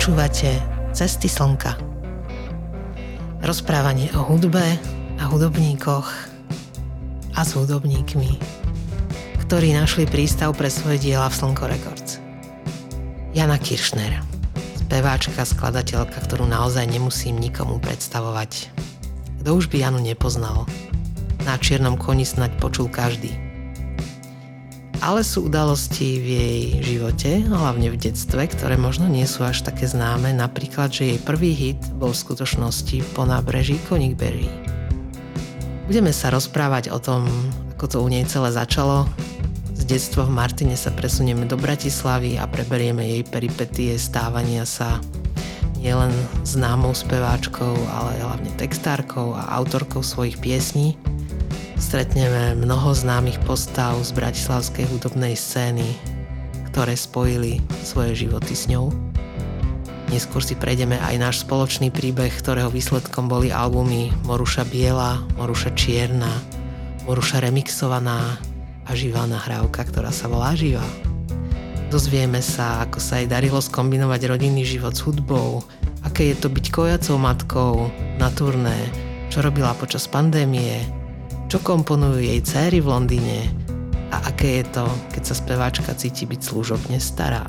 Počúvate Cesty slnka. Rozprávanie o hudbe a hudobníkoch a s hudobníkmi, ktorí našli prístav pre svoje diela v Slnko Records. Jana Kiršner, speváčka, skladateľka, ktorú naozaj nemusím nikomu predstavovať. Kto už by Janu nepoznal? Na čiernom koni snaď počul každý – ale sú udalosti v jej živote, hlavne v detstve, ktoré možno nie sú až také známe, napríklad, že jej prvý hit bol v skutočnosti po nábreží Konikberry. Budeme sa rozprávať o tom, ako to u nej celé začalo. Z detstva v Martine sa presunieme do Bratislavy a preberieme jej peripetie stávania sa nielen známou speváčkou, ale hlavne textárkou a autorkou svojich piesní – stretneme mnoho známych postav z bratislavskej hudobnej scény, ktoré spojili svoje životy s ňou. Neskôr si prejdeme aj náš spoločný príbeh, ktorého výsledkom boli albumy Moruša Biela, Moruša Čierna, Moruša Remixovaná a živá nahrávka, ktorá sa volá Živa. Dozvieme sa, ako sa jej darilo skombinovať rodinný život s hudbou, aké je to byť kojacou matkou na turné, čo robila počas pandémie, čo komponujú jej céry v Londýne a aké je to, keď sa speváčka cíti byť služobne stará.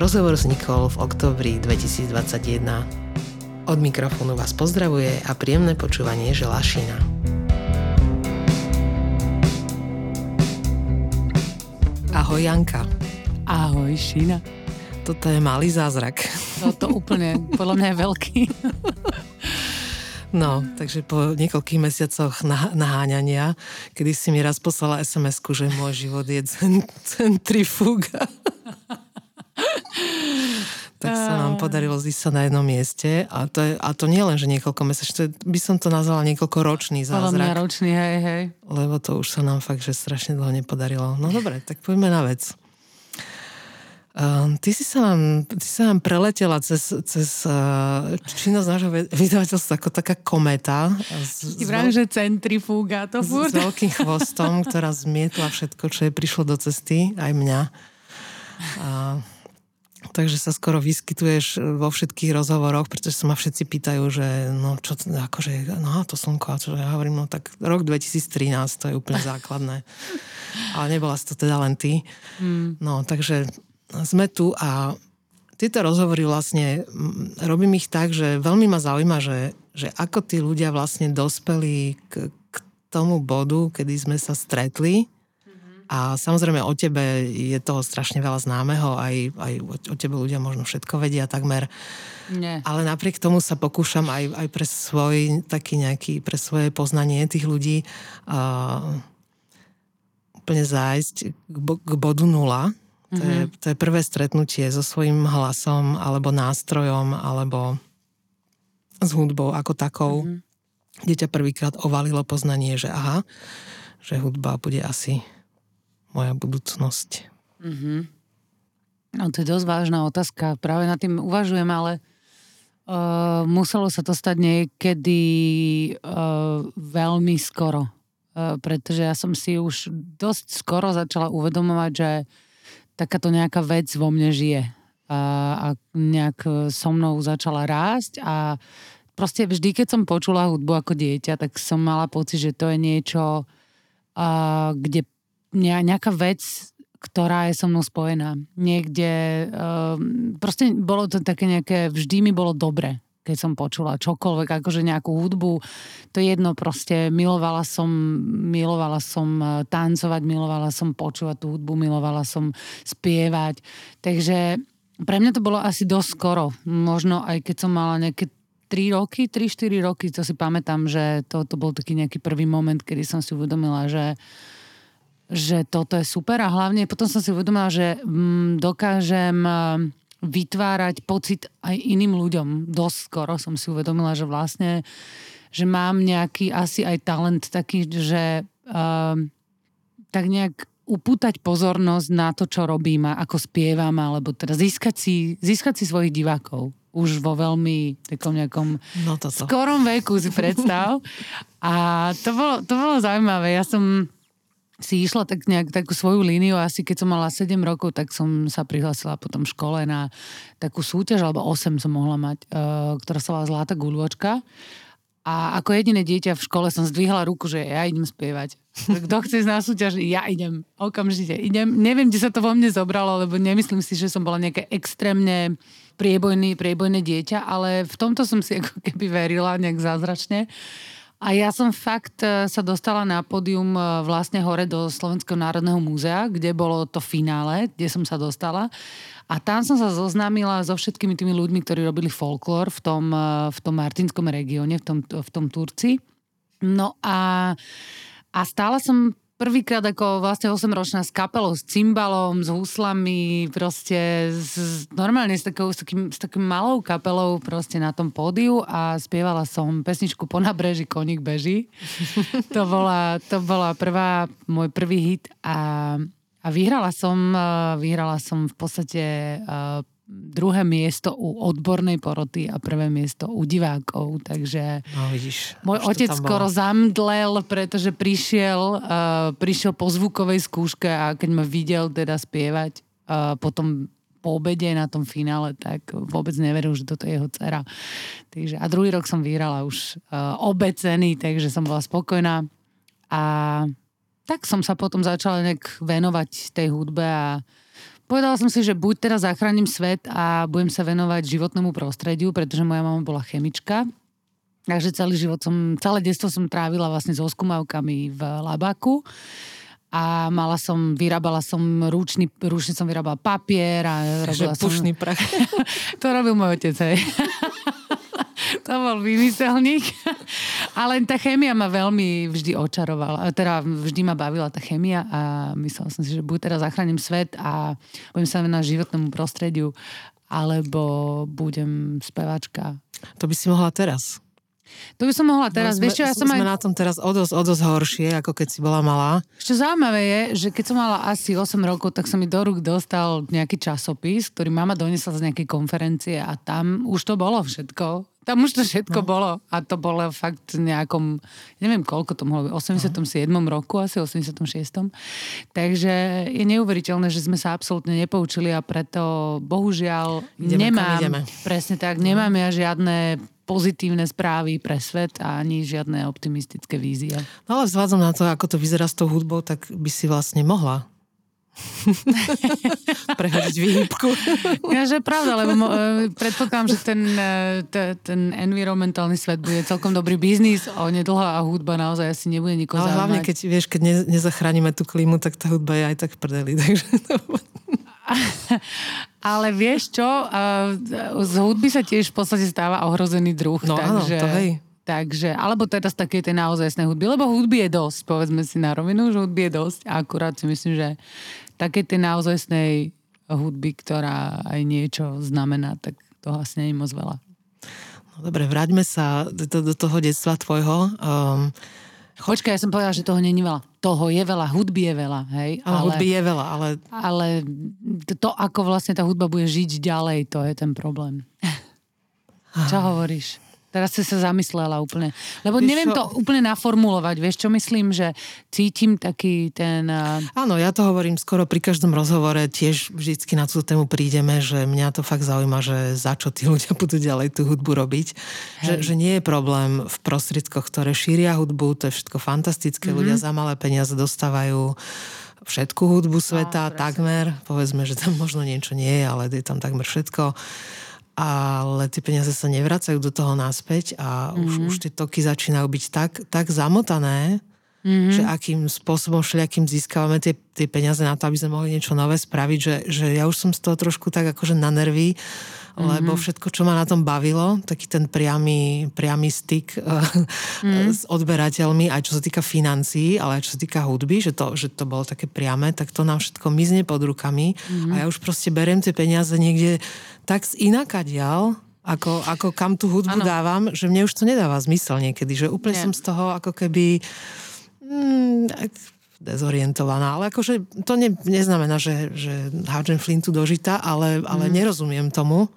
Rozhovor vznikol v oktobri 2021. Od mikrofónu vás pozdravuje a príjemné počúvanie želá Šina. Ahoj Janka. Ahoj Šina. Toto je malý zázrak. Toto úplne, podľa mňa je veľký. No, takže po niekoľkých mesiacoch naháňania, kedy si mi raz poslala sms že môj život je centrifuga. tak sa nám podarilo zísť sa na jednom mieste a to, je, a to nie len, že niekoľko mesiac, by som to nazvala niekoľko ročný zázrak. Podľa mňa ročný, hej, hej. Lebo to už sa nám fakt, že strašne dlho nepodarilo. No dobre, tak poďme na vec. Uh, ty, si sa nám, ty sa nám preletela cez, cez uh, činnosť nášho vydavateľstva ako taká kometa. Ty vrám, že centrifúga to furt. S veľkým chvostom, ktorá zmietla všetko, čo je prišlo do cesty, aj mňa. Uh, takže sa skoro vyskytuješ vo všetkých rozhovoroch, pretože sa ma všetci pýtajú, že no čo, akože, no to slnko, a čo ja hovorím, no tak rok 2013, to je úplne základné. Ale nebola si to teda len ty. Mm. No, takže sme tu a tieto rozhovory vlastne, robím ich tak, že veľmi ma zaujíma, že, že ako tí ľudia vlastne dospeli k, k tomu bodu, kedy sme sa stretli. A samozrejme o tebe je toho strašne veľa známeho, aj, aj o tebe ľudia možno všetko vedia takmer. Nie. Ale napriek tomu sa pokúšam aj, aj pre svoj taký nejaký, pre svoje poznanie tých ľudí uh, úplne zájsť k, k bodu nula to, mm-hmm. je, mhm. to je prvé stretnutie so svojím hlasom, alebo nástrojom, alebo s hudbou ako takou, mm-hmm. kde ťa prvýkrát ovalilo poznanie, že aha, že hudba bude asi moja budúcnosť. Mm-hmm. No to je dosť vážna otázka. Práve nad tým uvažujem, ale uh, muselo sa to stať niekedy uh, veľmi skoro. Uh, pretože ja som si už dosť skoro začala uvedomovať, že takáto nejaká vec vo mne žije. A, a nejak so mnou začala rásť a proste vždy, keď som počula hudbu ako dieťa, tak som mala pocit, že to je niečo, a, kde nejaká vec, ktorá je so mnou spojená. Niekde, um, proste bolo to také nejaké, vždy mi bolo dobre keď som počula čokoľvek, akože nejakú hudbu, to jedno proste, milovala som, milovala som e, tancovať, milovala som počúvať tú hudbu, milovala som spievať, takže pre mňa to bolo asi dosť skoro, možno aj keď som mala nejaké 3 roky, 3-4 roky, to si pamätám, že to, to bol taký nejaký prvý moment, kedy som si uvedomila, že že toto je super. A hlavne potom som si uvedomila, že mm, dokážem vytvárať pocit aj iným ľuďom. Dosť skoro som si uvedomila, že vlastne že mám nejaký asi aj talent taký, že uh, tak nejak upútať pozornosť na to, čo robím a ako spievam, alebo teda získať si, získať si svojich divákov už vo veľmi takom nejakom no skorom veku si predstav. A to bolo, to bolo zaujímavé. Ja som si išla tak nejak takú svoju líniu. Asi keď som mala 7 rokov, tak som sa prihlásila potom v škole na takú súťaž, alebo 8 som mohla mať, uh, ktorá sa volá Zlatá guľočka. A ako jediné dieťa v škole som zdvihla ruku, že ja idem spievať. Kto chce ísť na súťaž, ja idem. Okamžite idem. Neviem, kde sa to vo mne zobralo, lebo nemyslím si, že som bola nejaké extrémne priebojný, priebojné dieťa, ale v tomto som si ako keby verila nejak zázračne. A ja som fakt e, sa dostala na pódium e, vlastne hore do Slovenského národného múzea, kde bolo to finále, kde som sa dostala. A tam som sa zoznámila so všetkými tými ľuďmi, ktorí robili folklór v tom, e, v tom martinskom regióne, v tom, v tom Turci. No a, a stála som prvýkrát ako vlastne 8-ročná s kapelou, s cymbalom, s huslami, proste s, normálne s, takou, s, takým, s takým malou kapelou proste na tom pódiu a spievala som pesničku Po nabreží koník beží. to, bola, to bola prvá, môj prvý hit a, a vyhrala som, vyhrala som v podstate druhé miesto u odbornej poroty a prvé miesto u divákov, takže no, vidíš, môj otec skoro zamdlel, pretože prišiel, uh, prišiel po zvukovej skúške a keď ma videl teda spievať uh, potom po obede na tom finále, tak vôbec neveril, že toto je jeho dcera. Takže, a druhý rok som vyhrala už uh, obe ceny, takže som bola spokojná. A tak som sa potom začala nejak venovať tej hudbe a Povedala som si, že buď teraz zachránim svet a budem sa venovať životnému prostrediu, pretože moja mama bola chemička. Takže celý život som, celé detstvo som trávila vlastne so skúmavkami v Labaku a mala som, vyrábala som ručný, ručne som vyrábala papier a robila že som... prach. to robil môj otec, hej. to bol vymyselník. Ale tá chémia ma veľmi vždy očarovala. Teda vždy ma bavila tá chémia a myslela som si, že buď teraz zachránim svet a budem sa na životnému prostrediu, alebo budem spevačka. To by si mohla teraz. To by som mohla teraz. No, sme, Vieš čo, ja som sme aj... na tom teraz o dosť, o dosť horšie, ako keď si bola malá. Čo zaujímavé je, že keď som mala asi 8 rokov, tak som mi do rúk dostal nejaký časopis, ktorý mama donesla z nejakej konferencie a tam už to bolo všetko. Tam už to všetko no. bolo a to bolo fakt nejakom, neviem koľko to mohlo byť, 87. No. roku, asi 86. Takže je neuveriteľné, že sme sa absolútne nepoučili a preto bohužiaľ ideme, nemám, ideme. presne tak, no. nemám ja žiadne pozitívne správy pre svet a ani žiadne optimistické vízie. No ale vzhľadom na to, ako to vyzerá s tou hudbou, tak by si vlastne mohla prehodiť výhybku. Ja, že pravda, lebo mo, e, predpokladám, že ten, e, te, ten environmentálny svet bude celkom dobrý biznis a nedlho a hudba naozaj asi nebude nikoho Ale hlavne, keď, vieš, keď ne, nezachránime tú klímu, tak tá hudba je aj tak v prdeli. Takže. Ale vieš čo, z hudby sa tiež v podstate stáva ohrozený druh. No takže... áno, to hej. Takže, alebo teda z také tej naozajstnej hudby, lebo hudby je dosť, povedzme si na rovinu, že hudby je dosť a akurát si myslím, že také tej naozajstnej hudby, ktorá aj niečo znamená, tak to vlastne nie je moc veľa. No dobre, vráťme sa do, do toho detstva tvojho. Um, Počkaj, ja som povedala, že toho není veľa. Toho je veľa, hudby je veľa, hej. Ale, ale hudby je veľa, ale... Ale to, ako vlastne tá hudba bude žiť ďalej, to je ten problém. Čo hovoríš? Teraz si sa zamyslela úplne. Lebo vieš neviem čo? to úplne naformulovať. Vieš, čo myslím, že cítim taký ten... Áno, ja to hovorím skoro pri každom rozhovore. Tiež vždycky na tú tému prídeme, že mňa to fakt zaujíma, že za čo tí ľudia budú ďalej tú hudbu robiť. Že, že nie je problém v prostriedkoch, ktoré šíria hudbu. To je všetko fantastické. Mm-hmm. Ľudia za malé peniaze dostávajú všetku hudbu sveta, no, takmer. Povedzme, že tam možno niečo nie je, ale je tam takmer všetko ale tie peniaze sa nevracajú do toho naspäť a mm-hmm. už, mhm. už tie toky začínajú byť tak, tak zamotané, mm-hmm. že akým spôsobom všelijakým získavame tie, tie peniaze na to, aby sme mohli niečo nové spraviť, že, že ja už som z toho trošku tak akože na nervy, mm-hmm. lebo všetko, čo ma na tom bavilo, taký ten priamy, priamy styk mm-hmm. s odberateľmi, aj čo sa týka financií, ale aj čo sa týka hudby, že to, že to bolo také priame, tak to nám všetko mizne pod rukami mm-hmm. a ja už proste beriem tie peniaze niekde tak inakadiaľ, ako, ako kam tú hudbu ano. dávam, že mne už to nedáva zmysel niekedy, že úplne Nie. som z toho ako keby mm, dezorientovaná, ale akože to ne, neznamená, že, že hádžem flintu do žita, ale, ale mm. nerozumiem tomu.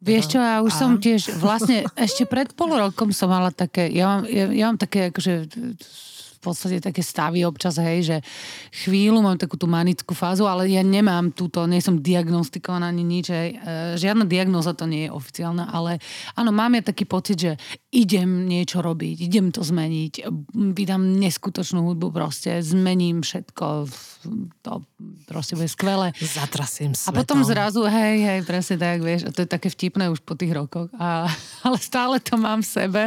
Vieš čo, ja už a... som tiež, vlastne ešte pred pol rokom som mala také, ja mám, ja, ja mám také akože podstate také stavy občas, hej, že chvíľu mám takú tú manickú fázu, ale ja nemám túto, nie som diagnostikovaná ani nič, hej. E, žiadna diagnoza to nie je oficiálna, ale áno, mám ja taký pocit, že idem niečo robiť, idem to zmeniť, vydám neskutočnú hudbu proste, zmením všetko, to proste bude skvelé. Zatrasím svetom. A potom zrazu, hej, hej, presne tak, vieš, a to je také vtipné už po tých rokoch, a, ale stále to mám v sebe,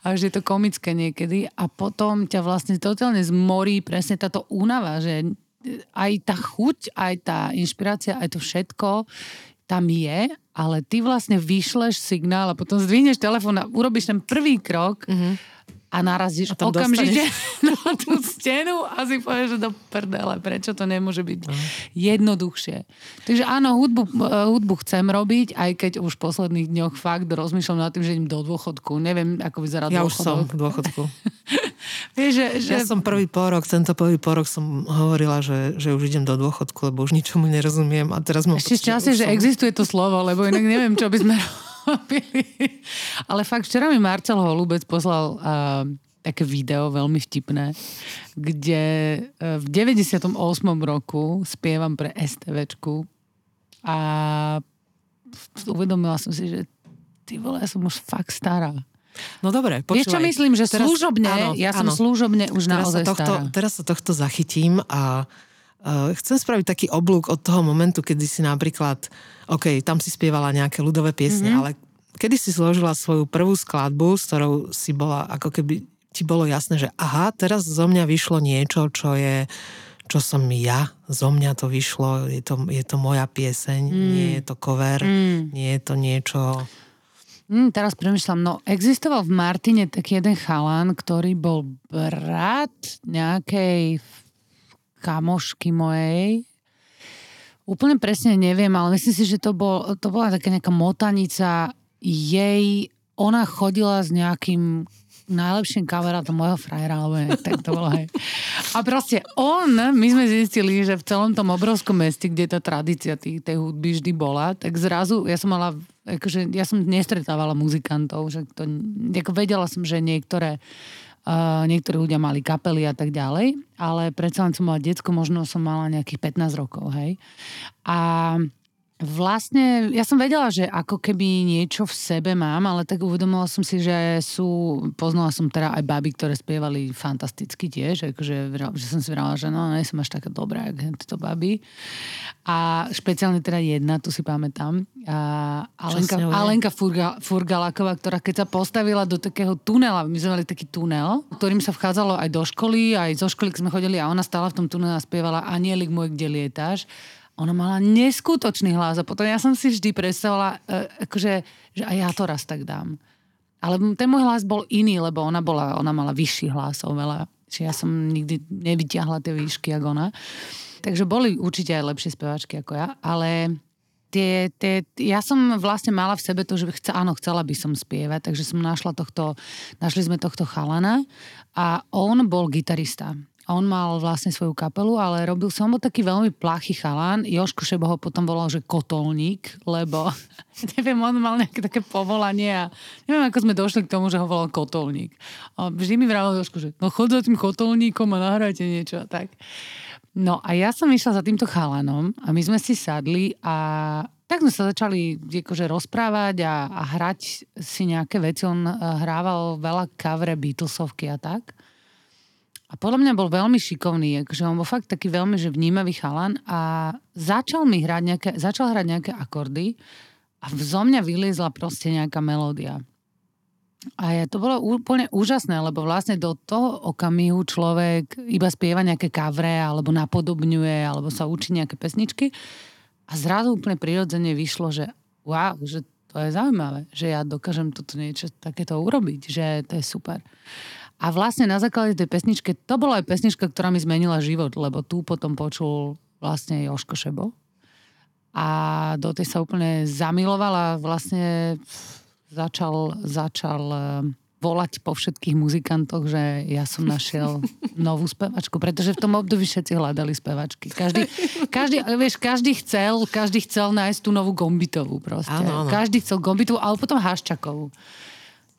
až je to komické niekedy a potom ťa vlastne totálne zmorí presne táto únava, že aj tá chuť, aj tá inšpirácia, aj to všetko tam je, ale ty vlastne vyšleš signál a potom zdvihneš telefón a urobíš ten prvý krok mm-hmm a narazíš a okamžite na tú stenu a si povieš, že do prdele, prečo to nemôže byť uh jednoduchšie. Takže áno, hudbu, eh, hudbu chcem robiť, aj keď už v posledných dňoch fakt rozmýšľam nad tým, že idem do dôchodku. Neviem, ako vyzerá ja dôchodok. Ja už som v dôchodku. Vieš, že, že... Ja som prvý porok, tento prvý porok som hovorila, že, že už idem do dôchodku, lebo už ničomu nerozumiem a teraz mám... Ešte šťastie, že som... existuje to slovo, lebo inak neviem, čo by sme Ale fakt, včera mi Marcel Holubec poslal uh, také video veľmi vtipné, kde uh, v 98. roku spievam pre STVčku a uvedomila som si, že ty vole, ja som už fakt stará. No dobre, počúvaj. Vieš čo myslím, že teraz, služobne, áno, ja som áno. služobne už teraz naozaj sa tohto, stará. Teraz sa tohto zachytím a chcem spraviť taký oblúk od toho momentu, kedy si napríklad, OK, tam si spievala nejaké ľudové piesne, mm-hmm. ale kedy si zložila svoju prvú skladbu, s ktorou si bola, ako keby ti bolo jasné, že aha, teraz zo mňa vyšlo niečo, čo je čo som ja, zo mňa to vyšlo, je to, je to moja pieseň, mm. nie je to cover, mm. nie je to niečo... Mm, teraz premyšľam, no existoval v Martine taký jeden chalan, ktorý bol brat nejakej kamošky mojej. Úplne presne neviem, ale myslím si, že to, bol, to bola taká nejaká motanica jej, ona chodila s nejakým najlepším kamerátom môjho frajera, alebo nejak, tak to bolo, hej. A proste on, my sme zistili, že v celom tom obrovskom meste, kde tá tradícia tých, tej hudby vždy bola, tak zrazu, ja som mala, akože, ja som nestretávala muzikantov, že to, vedela som, že niektoré Niektorí ľudia mali kapely a tak ďalej, ale predsa len som mala detsko, možno som mala nejakých 15 rokov, hej. A Vlastne, ja som vedela, že ako keby niečo v sebe mám, ale tak uvedomila som si, že sú, poznala som teda aj baby, ktoré spievali fantasticky tiež, akože, že som si vrala, že no, nie som až taká dobrá, ako tieto baby. A špeciálne teda jedna, tu si pamätám, a Alenka, Alenka Furga, Furgaláková, ktorá keď sa postavila do takého tunela, my sme mali taký tunel, ktorým sa vchádzalo aj do školy, aj zo školy, sme chodili a ona stála v tom tunele a spievala Anielik môj, kde lietáš ona mala neskutočný hlas a potom ja som si vždy predstavila, uh, akože, že aj ja to raz tak dám. Ale ten môj hlas bol iný, lebo ona, bola, ona mala vyšší hlas oveľa. Čiže ja som nikdy nevyťahla tie výšky ako ona. Takže boli určite aj lepšie speváčky ako ja, ale tie, tie, ja som vlastne mala v sebe to, že chce, áno, chcela by som spievať, takže som našla tohto, našli sme tohto chalana a on bol gitarista. On mal vlastne svoju kapelu, ale robil som bol taký veľmi plachý chalán. Joško Šebo ho potom volal, že kotolník, lebo neviem, on mal nejaké také povolanie a neviem, ako sme došli k tomu, že ho volal kotolník. A vždy mi vravel Joško, že no chod za tým kotolníkom a nahrajte niečo a tak. No a ja som išla za týmto chalanom a my sme si sadli a tak sme sa začali akože rozprávať a, a hrať si nejaké veci. On eh, hrával veľa kavre Beatlesovky a tak. A podľa mňa bol veľmi šikovný, akože on bol fakt taký veľmi že vnímavý chalan a začal mi hrať nejaké, začal hrať nejaké akordy a zo mňa vyliezla proste nejaká melódia. A je, to bolo úplne úžasné, lebo vlastne do toho okamihu človek iba spieva nejaké kavre, alebo napodobňuje, alebo sa učí nejaké pesničky. A zrazu úplne prirodzene vyšlo, že wow, že to je zaujímavé, že ja dokážem toto niečo takéto urobiť, že to je super. A vlastne na základe tej pesničky, to bola aj pesnička, ktorá mi zmenila život, lebo tu potom počul vlastne Joško Šebo. A do tej sa úplne zamilovala, vlastne začal, začal eh, volať po všetkých muzikantoch, že ja som našiel novú spevačku, pretože v tom období všetci hľadali spevačky. Každý, každý, vieš, každý chcel, každý chcel nájsť tú novú Gombitovú proste. Áno, áno. Každý chcel Gombitovú, ale potom Haščakovú.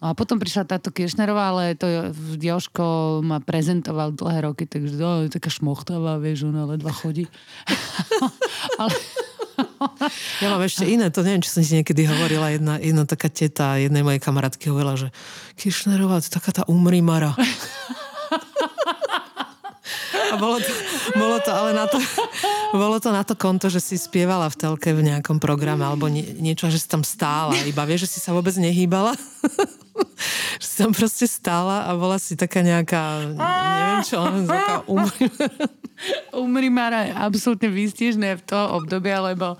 No a potom prišla táto Kiršnerová, ale to Joško ma prezentoval dlhé roky, takže no, je taká šmochtavá, vieš, ona ledva chodí. ale... Ja mám ešte iné, to neviem, či som si niekedy hovorila, jedna, jedna taká teta jednej mojej kamarátky hovorila, že Kiršnerová, to je taká tá umrimara. A bolo to, bolo to ale na to, bolo to na to konto, že si spievala v telke v nejakom programe alebo nie, niečo, že si tam stála. Iba vieš, že si sa vôbec nehýbala. že si tam proste stála a bola si taká nejaká, neviem čo, taká umrimára je absolútne výstižné v toho obdobia, lebo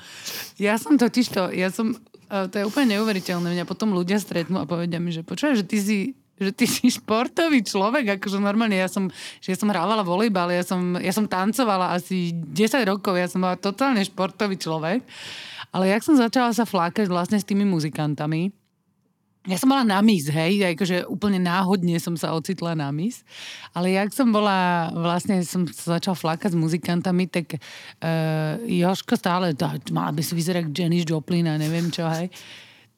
ja som totiž to, ja som, to je úplne neuveriteľné, mňa potom ľudia stretnú a povedia mi, že počúvaj, že ty si že ty si športový človek, akože normálne ja som, že ja som hrávala volejbal, ja som, ja som tancovala asi 10 rokov, ja som bola totálne športový človek. Ale jak som začala sa flákať vlastne s tými muzikantami, ja som bola na mis, hej, akože úplne náhodne som sa ocitla na mis, ale jak som bola, vlastne som sa začala flákať s muzikantami, tak uh, Joško stále, mala by si vyzerať Janis Joplin a neviem čo, hej.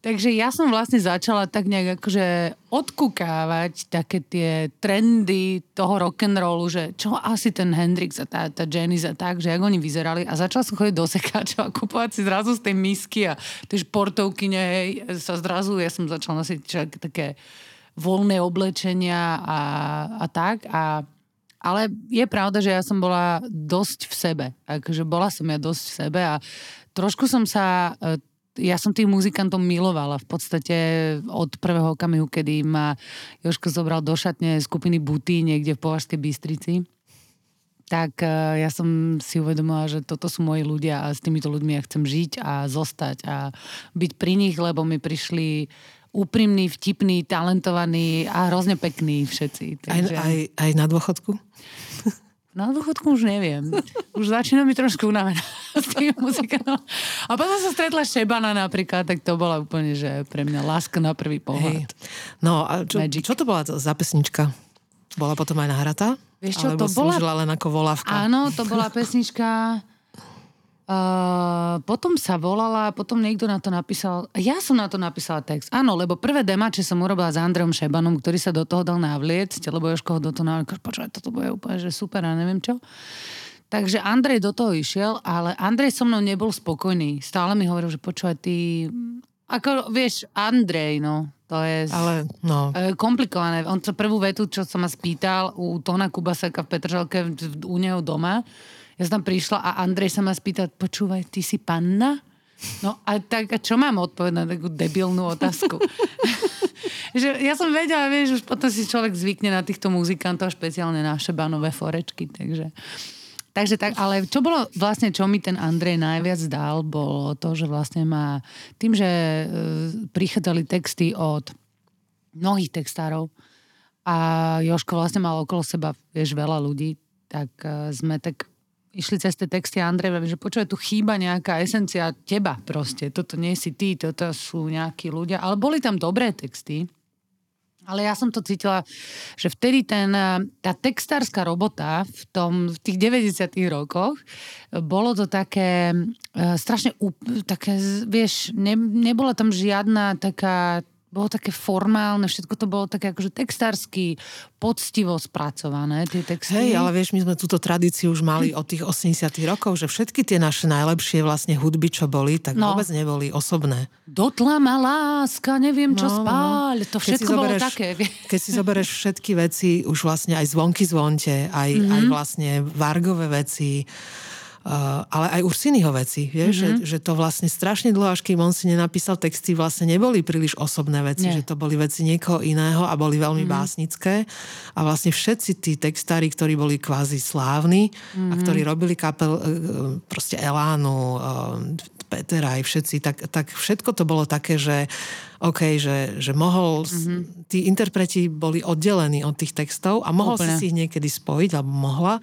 Takže ja som vlastne začala tak nejak akože odkukávať také tie trendy toho rock'n'rollu, že čo asi ten Hendrix a tá, tá Janis a tak, že jak oni vyzerali a začala som chodiť do sekáčov a kupovať si zrazu z tej misky a tie športovkyne, hej, sa zrazu, ja som začala nosiť také voľné oblečenia a, a tak a ale je pravda, že ja som bola dosť v sebe. Akože bola som ja dosť v sebe a trošku som sa e, ja som tých muzikantov milovala v podstate od prvého okamihu, kedy ma Joško zobral do šatne skupiny Buty niekde v Považskej Bystrici tak uh, ja som si uvedomila, že toto sú moji ľudia a s týmito ľuďmi ja chcem žiť a zostať a byť pri nich, lebo mi prišli úprimní, vtipní, talentovaní a hrozne pekní všetci. Takže... Aj, aj, aj na dôchodku? Na dôchodku už neviem. Už začína mi trošku unavená s tým muzikom. A potom sa stretla Šebana napríklad, tak to bola úplne, že pre mňa láska na prvý pohľad. Hey. No a čo, čo to bola za pesnička? Bola potom aj nahratá? Vieš čo, Alebo to bola... len ako volávka? Áno, to bola pesnička Uh, potom sa volala, potom niekto na to napísal, ja som na to napísala text. Áno, lebo prvé demače som urobila s Andreom Šebanom, ktorý sa do toho dal navliecť, lebo Joško ho do toho navliecť, počúvaj, toto bude úplne, že super a neviem čo. Takže Andrej do toho išiel, ale Andrej so mnou nebol spokojný. Stále mi hovoril, že počúvaj, ty... Ako, vieš, Andrej, no, to je ale, no. komplikované. On to prvú vetu, čo sa ma spýtal u Tona Kubaseka v Petržalke u neho doma, ja som tam prišla a Andrej sa ma spýta, počúvaj, ty si panna? No a tak, a čo mám odpovedať na takú debilnú otázku? že ja som vedela, vieš, už potom si človek zvykne na týchto muzikantov, špeciálne naše banové forečky, takže... Takže tak, ale čo bolo vlastne, čo mi ten Andrej najviac dal, bolo to, že vlastne má, tým, že e, prichádzali texty od mnohých textárov a Joško vlastne mal okolo seba, vieš, veľa ľudí, tak e, sme tak išli cez tie texty Andreja, že počuje, tu chýba nejaká esencia teba proste. Toto nie si ty, toto sú nejakí ľudia. Ale boli tam dobré texty. Ale ja som to cítila, že vtedy ten, tá textárska robota v, tom, v tých 90 rokoch, bolo to také uh, strašne, také, vieš, ne, nebola tam žiadna taká bolo také formálne, všetko to bolo také akože textársky, poctivo spracované, tie texty. Hej, ale vieš, my sme túto tradíciu už mali od tých 80 rokov, že všetky tie naše najlepšie vlastne hudby, čo boli, tak no. vôbec neboli osobné. Dotla ma láska, neviem čo no, no. spáľ, to všetko bolo zoberieš, také. Keď si zoberieš všetky veci, už vlastne aj zvonky zvonte, aj, mm-hmm. aj vlastne vargové veci, ale aj Ursinyho veci, vieš, mm-hmm. že, že to vlastne strašne dlho, až kým on si nenapísal texty, vlastne neboli príliš osobné veci, Nie. že to boli veci niekoho iného a boli veľmi mm-hmm. básnické. A vlastne všetci tí textári, ktorí boli kvázi slávni mm-hmm. a mhm. ktorí robili kapel, uh, proste Elánu, Peter aj všetci, tak, tak všetko to bolo také, že OK, že, že mohol, mm-hmm. tí interpreti boli oddelení od tých textov a mohol Úplne. si ich niekedy spojiť, alebo mohla,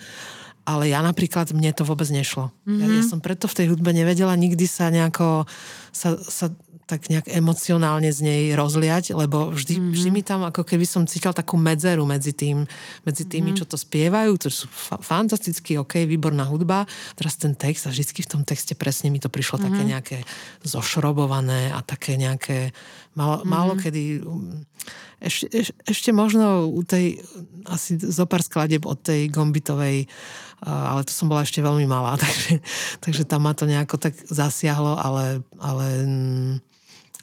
ale ja napríklad, mne to vôbec nešlo. Mm-hmm. Ja, ja mhm. som preto v tej hudbe nevedela nikdy sa nejako sa, sa tak nejak emocionálne z nej rozliať, lebo vždy, mm-hmm. vždy mi tam ako keby som cítil takú medzeru medzi, tým, medzi tými, mm-hmm. čo to spievajú, to sú fa- fantasticky, ok, výborná hudba, teraz ten text a vždy v tom texte presne mi to prišlo mm-hmm. také mhm. nejaké zošrobované a také nejaké málo, mm-hmm. málo kedy ešte, eš, ešte možno u tej asi zo pár skladeb od tej gombitovej ale to som bola ešte veľmi malá, takže, takže tam ma to nejako tak zasiahlo, ale, ale mm,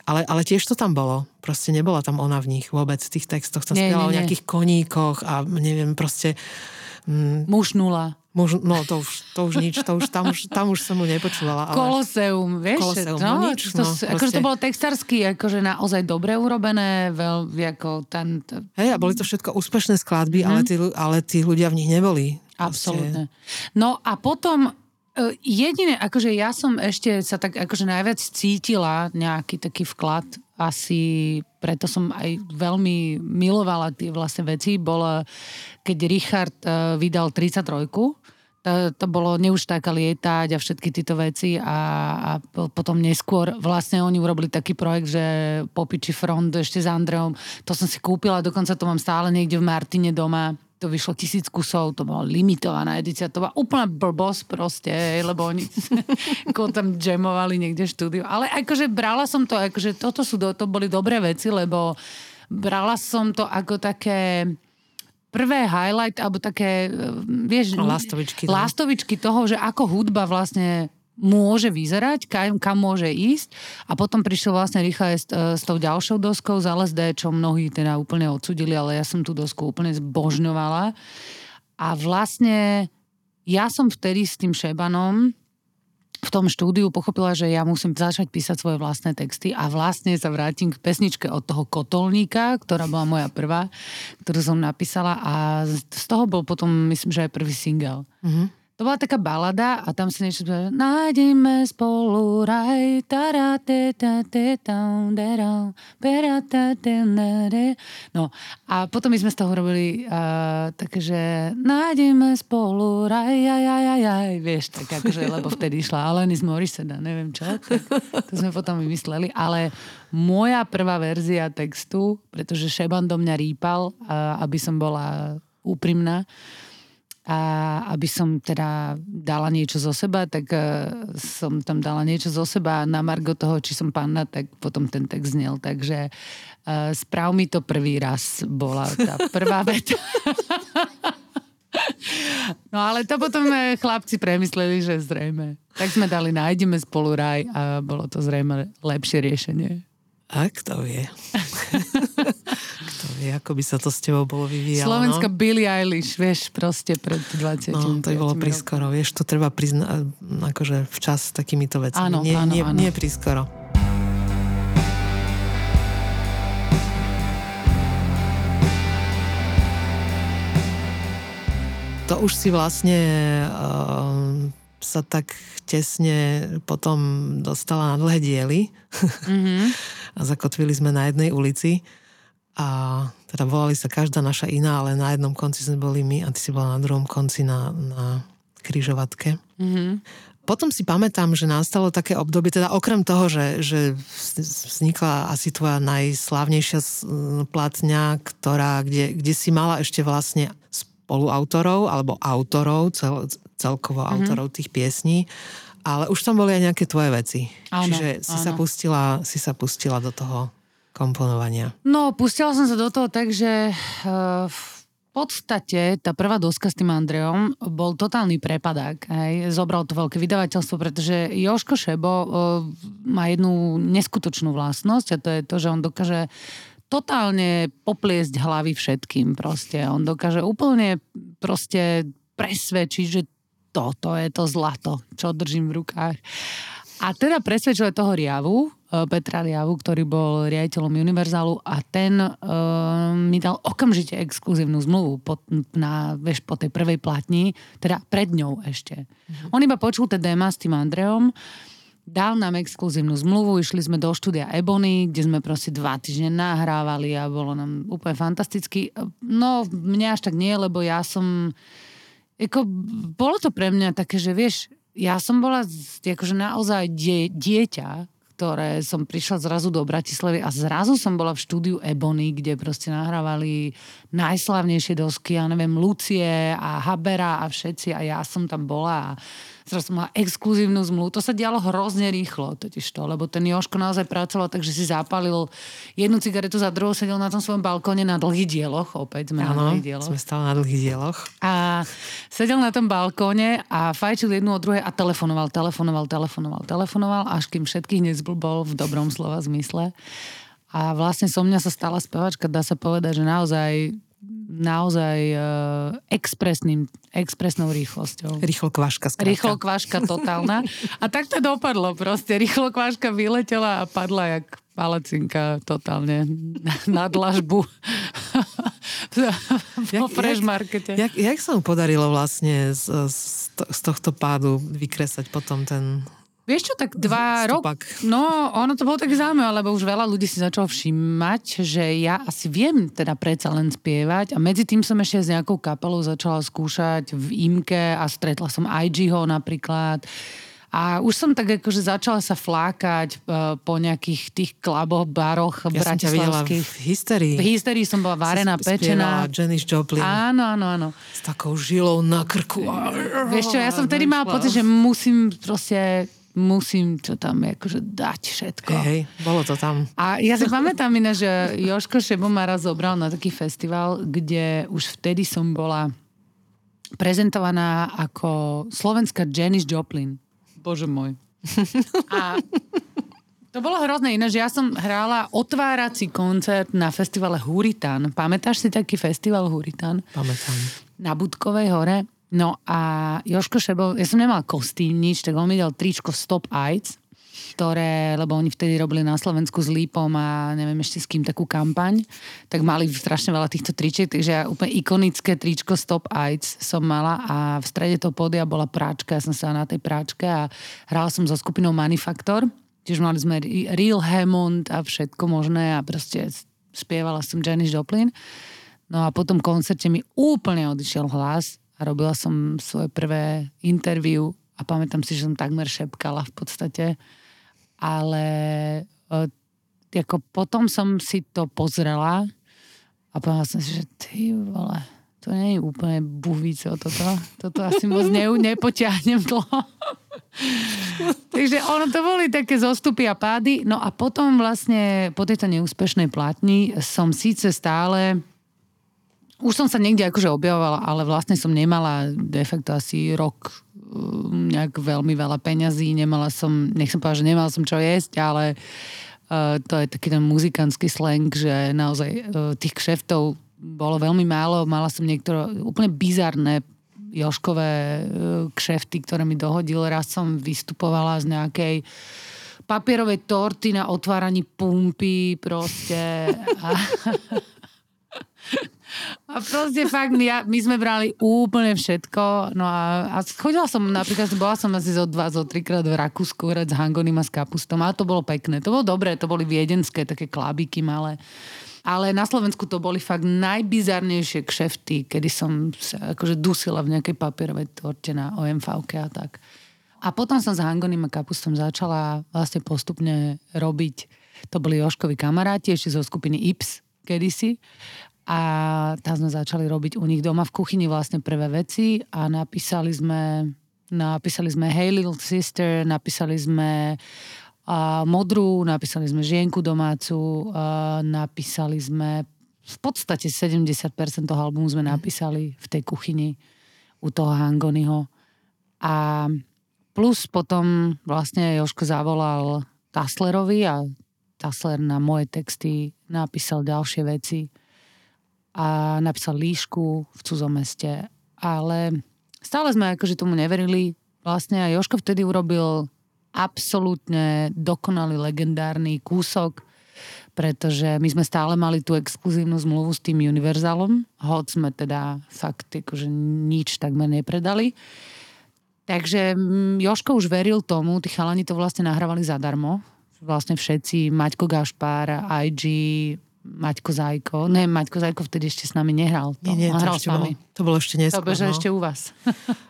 ale, ale tiež to tam bolo. Proste nebola tam ona v nich vôbec. V tých textoch sa spievala o nejakých koníkoch a neviem, proste... Mm, Muž nula. Muž, no to už, to už nič, to už, tam, už, tam už som mu nepočúvala. Ale... Koloseum, vieš? Koloseum, no, no nič. To, no, akože proste... to bolo textársky, akože naozaj dobre urobené, veľ, ako ten... Hej, a boli to všetko úspešné skladby, mm. ale, tí, ale tí ľudia v nich neboli. Absolútne. No a potom E, jediné, akože ja som ešte sa tak akože najviac cítila nejaký taký vklad, asi preto som aj veľmi milovala tie vlastne veci, bolo keď Richard uh, vydal 33 to, to bolo neúž taká lietať a všetky tieto veci a, a potom neskôr vlastne oni urobili taký projekt, že Popiči front ešte s Andreom, to som si kúpila, dokonca to mám stále niekde v Martine doma to vyšlo tisíc kusov, to bola limitovaná edícia, to bola úplná blbosť proste, lebo oni tam jamovali niekde v štúdiu. Ale akože brala som to, akože toto sú, to boli dobré veci, lebo brala som to ako také prvé highlight, alebo také, vieš... Lástovičky. No. Lástovičky toho, že ako hudba vlastne môže vyzerať, kam, kam môže ísť. A potom prišiel vlastne rýchle s, e, s tou ďalšou doskou z LSD, čo mnohí teda úplne odsudili, ale ja som tú dosku úplne zbožňovala. A vlastne ja som vtedy s tým Šebanom v tom štúdiu pochopila, že ja musím začať písať svoje vlastné texty a vlastne sa vrátim k pesničke od toho Kotolníka, ktorá bola moja prvá, ktorú som napísala a z toho bol potom, myslím, že aj prvý single. Mm-hmm. To bola taká balada a tam si niečo povedal, nájdeme spolu raj, tarate, tate, tam, deral, perata, No a potom my sme z toho robili uh, také, že nájdeme spolu raj, aj, aj, aj, aj, vieš, tak akože, lebo vtedy išla Alanis Morissette, neviem čo, tak to sme potom vymysleli, ale moja prvá verzia textu, pretože Šeban do mňa rýpal, uh, aby som bola úprimná, a aby som teda dala niečo zo seba, tak uh, som tam dala niečo zo seba a na margo toho, či som panna, tak potom ten text znel. Takže uh, správ mi to prvý raz bola tá prvá veta. no ale to potom e, chlapci premysleli, že zrejme. Tak sme dali nájdeme spolu raj a bolo to zrejme lepšie riešenie. A kto vie? ako by sa to s tebou bolo vyvíjalo. Slovenská no? Billie Eilish, vieš, proste pred 20 No, to by bolo prískoro, vieš, to treba priznať, akože včas s takýmito vecami. Áno, nie, áno, nie, áno. nie prískoro. To už si vlastne uh, sa tak tesne potom dostala na dlhé diely. Mm-hmm. a zakotvili sme na jednej ulici. A teda volali sa každá naša iná, ale na jednom konci sme boli my a ty si bola na druhom konci na, na kryžovatke. Mm-hmm. Potom si pamätám, že nastalo také obdobie, teda okrem toho, že, že vznikla asi tvoja najslávnejšia platňa, ktorá, kde, kde si mala ešte vlastne spoluautorov alebo autorov, cel, celkovo mm-hmm. autorov tých piesní, ale už tam boli aj nejaké tvoje veci. Áno, Čiže si áno. sa, pustila, si sa pustila do toho komponovania. No, pustila som sa do toho tak, že uh, v podstate tá prvá doska s tým Andreom bol totálny prepadák. Hej. Zobral to veľké vydavateľstvo, pretože Joško Šebo uh, má jednu neskutočnú vlastnosť a to je to, že on dokáže totálne popliesť hlavy všetkým proste. On dokáže úplne proste presvedčiť, že toto je to zlato, čo držím v rukách. A teda presvedčil toho Riavu, Petra Riavu, ktorý bol riaditeľom Univerzálu a ten uh, mi dal okamžite exkluzívnu zmluvu po, na, vieš, po tej prvej platni, teda pred ňou ešte. Mm-hmm. On iba počul ten déma s tým Andreom, dal nám exkluzívnu zmluvu, išli sme do štúdia Ebony, kde sme proste dva týždne nahrávali a bolo nám úplne fantasticky. No, mňa až tak nie, lebo ja som Eko, bolo to pre mňa také, že vieš, ja som bola akože naozaj die, dieťa, ktoré som prišla zrazu do Bratislavy a zrazu som bola v štúdiu Ebony, kde proste nahrávali najslavnejšie dosky, ja neviem, Lucie a Habera a všetci a ja som tam bola a Teraz mala exkluzívnu zmluvu. To sa dialo hrozne rýchlo, totiž to, lebo ten Joško naozaj pracoval, takže si zapalil jednu cigaretu za druhou, sedel na tom svojom balkóne na dlhých dieloch, opäť sme ano, na dlhých dieloch. sme stále na dlhých dieloch. A sedel na tom balkóne a fajčil jednu od druhej a telefonoval, telefonoval, telefonoval, telefonoval, až kým všetkých nezblbol v dobrom slova zmysle. A vlastne so mňa sa stala spevačka, dá sa povedať, že naozaj naozaj uh, expresným, expresnou rýchlosťou. Rýchlo kvaška skrátka. Rýchlo kvaška totálna. A tak to dopadlo proste. Rýchlo kvaška vyletela a padla jak palacinka totálne na dlažbu vo fresh markete. Jak, jak sa mu podarilo vlastne z, z, z tohto pádu vykresať potom ten Vieš čo, tak dva roky... No, ono to bolo tak zaujímavé, lebo už veľa ľudí si začalo všímať, že ja asi viem teda predsa len spievať a medzi tým som ešte s nejakou kapelou začala skúšať v Imke a stretla som IGho napríklad. A už som tak akože začala sa flákať uh, po nejakých tých klaboch, baroch ja bratislavských. v hysterii. V hysterii som bola varená, si pečená. Janis Joplin. Áno, áno, áno. S takou žilou na krku. Vieš čo, ja som vtedy mala pocit, že musím proste musím čo tam akože dať všetko. Hej, hej, bolo to tam. A ja si pamätám iné, že Joško Šebo ma raz zobral na taký festival, kde už vtedy som bola prezentovaná ako slovenská Janis Joplin. Bože môj. A to bolo hrozné iné, že ja som hrála otvárací koncert na festivale Huritan. Pamätáš si taký festival Huritan? Pamätám. Na Budkovej hore. No a Joško Šebo, ja som nemala kostým nič, tak on mi dal tričko Stop AIDS, ktoré, lebo oni vtedy robili na Slovensku s Lípom a neviem ešte s kým takú kampaň, tak mali strašne veľa týchto tričiek, takže ja úplne ikonické tričko Stop AIDS som mala a v strede toho podia bola práčka, ja som sa na tej práčke a hrala som so skupinou Manifaktor, tiež mali sme Real Hammond a všetko možné a proste spievala som Janis Joplin. No a po tom koncerte mi úplne odišiel hlas a robila som svoje prvé interview a pamätám si, že som takmer šepkala v podstate. Ale e, ako potom som si to pozrela a povedala som si, že ty vole, to nie je úplne buhvico toto. Toto asi moc ne, nepoťahnem dlho. Takže ono to boli také zostupy a pády. No a potom vlastne po tejto neúspešnej platni som síce stále už som sa niekde akože objavovala, ale vlastne som nemala de facto asi rok um, nejak veľmi veľa peňazí, nemala som, nech som povedala, že nemala som čo jesť, ale uh, to je taký ten muzikantský slang, že naozaj uh, tých kšeftov bolo veľmi málo, mala som niektoré úplne bizarné Joškové uh, kšefty, ktoré mi dohodil. Raz som vystupovala z nejakej papierovej torty na otváraní pumpy proste. A, a proste fakt, my, my sme brali úplne všetko. No a, a chodila som, napríklad bola som asi zo dva, zo trikrát v Rakúsku hrať s hangonim a s kapustom. A to bolo pekné. To bolo dobré, to boli viedenské také klábiky malé. Ale na Slovensku to boli fakt najbizarnejšie kšefty, kedy som sa akože dusila v nejakej papierovej torte na OMV a tak. A potom som s Hangonim a Kapustom začala vlastne postupne robiť, to boli Joškovi kamaráti, ešte zo skupiny Ips kedysi a tam sme začali robiť u nich doma v kuchyni vlastne prvé veci a napísali sme, napísali sme Hey Little Sister, napísali sme a Modrú, napísali sme Žienku domácu, a napísali sme v podstate 70% toho albumu sme napísali v tej kuchyni u toho Hangonyho. A plus potom vlastne Joško zavolal Taslerovi a Tasler na moje texty napísal ďalšie veci a napísal líšku v cudzom meste. Ale stále sme akože tomu neverili. Vlastne a Joško vtedy urobil absolútne dokonalý, legendárny kúsok, pretože my sme stále mali tú exkluzívnu zmluvu s tým Univerzalom, hoď sme teda fakt akože nič takmer nepredali. Takže mm, Joško už veril tomu, tí chalani to vlastne nahrávali zadarmo. Vlastne všetci, Maťko Gašpár, IG, Maťko Zajko. Ne, Maťko Zajko vtedy ešte s nami nehral. To, Nie, nie, to ešte s vami. bolo, to bolo ešte neskôr. To beže no. ešte u vás.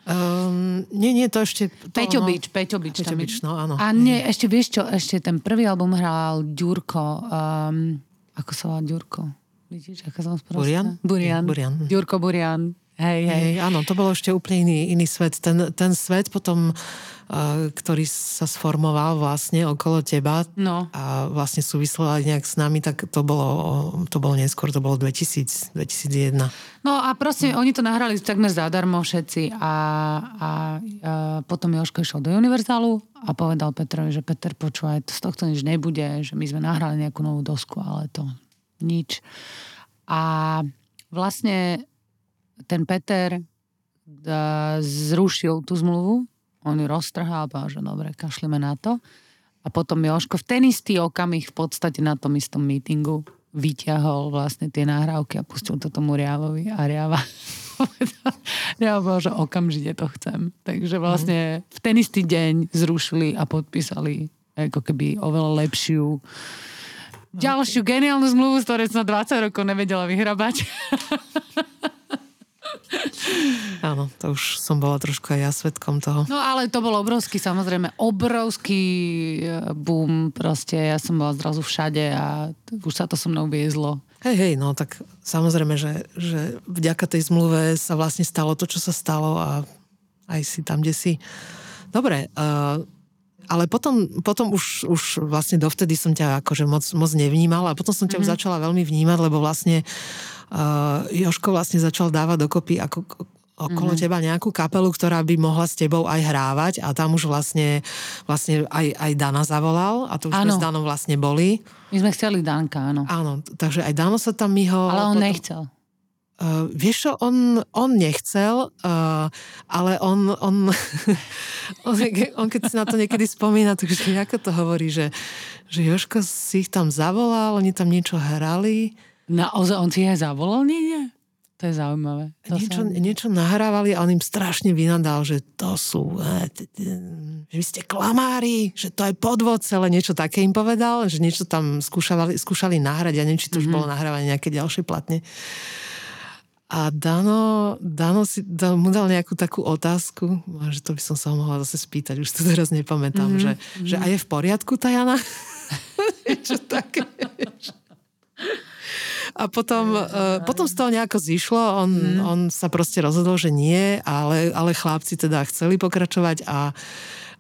Um, nie, nie, to ešte... To, Peťo no, Bič, Peťo Bič. Peťo. Bič, no áno. A nie, ešte vieš čo, ešte ten prvý album hral Ďurko. Um, ako sa volá Ďurko? Vidíš, aká som sprostá? Burian? Burian. Burian. Ďurko Burian. Hej, hej. Hej, áno, to bolo ešte úplne iný, iný svet. Ten, ten svet potom, uh, ktorý sa sformoval vlastne okolo teba No. a vlastne súvislo aj nejak s nami, tak to bolo, to bolo neskôr, to bolo 2000, 2001. No a proste oni to nahrali takmer zadarmo všetci a, a, a potom Joško išiel do Univerzálu a povedal Petrovi, že Peter, počúvaj, z tohto nič nebude, že my sme nahrali nejakú novú dosku, ale to nič. A vlastne ten Peter da, zrušil tú zmluvu, on ju roztrhal, povedal, že dobre, kašleme na to. A potom Joško v ten istý okamih v podstate na tom istom mítingu vyťahol vlastne tie nahrávky a pustil to tomu Riavovi a Riava Riava povedal, že okamžite to chcem. Takže vlastne v ten istý deň zrušili a podpísali ako keby oveľa lepšiu ďalšiu geniálnu zmluvu, z ktorej som 20 rokov nevedela vyhrabať. Áno, to už som bola trošku aj ja svetkom toho. No ale to bol obrovský, samozrejme, obrovský e, boom. Proste ja som bola zrazu všade a už sa to so mnou viezlo. Hej, hej, no tak samozrejme, že, že vďaka tej zmluve sa vlastne stalo to, čo sa stalo a aj si tam, kde si. Dobre, uh, ale potom, potom už, už vlastne dovtedy som ťa akože moc, moc nevnímala a potom som ťa mm-hmm. začala veľmi vnímať, lebo vlastne uh, Joško vlastne začal dávať dokopy ako okolo mm-hmm. teba nejakú kapelu, ktorá by mohla s tebou aj hrávať a tam už vlastne, vlastne aj, aj Dana zavolal a to už sme Áno. s Danom vlastne boli. My sme chceli Danka, áno. Áno, takže aj Dano sa tam myhol. Ale on potom- nechcel. Uh, vieš čo, on, on nechcel, uh, ale on, on, on, on keď si na to niekedy spomína, takže ako to hovorí, že, že Joško si ich tam zavolal, oni tam niečo hrali, Naozaj, on si aj zavolal niekde? To je zaujímavé. To niečo, sa... niečo nahrávali a on im strašne vynadal, že to sú, t- že vy ste klamári, že to je podvod celé, niečo také im povedal, že niečo tam skúšali, skúšali nahrať, ja neviem, či to už bolo nahrávanie nejaké ďalšie platne. A Dano, Dano si dal, mu dal nejakú takú otázku, že to by som sa mohla zase spýtať, už to teraz nepamätám, mm-hmm. že, že a je v poriadku tá Jana? Niečo také. A potom, uh, potom z toho nejako zišlo, on, mm. on sa proste rozhodol, že nie, ale, ale chlapci teda chceli pokračovať a,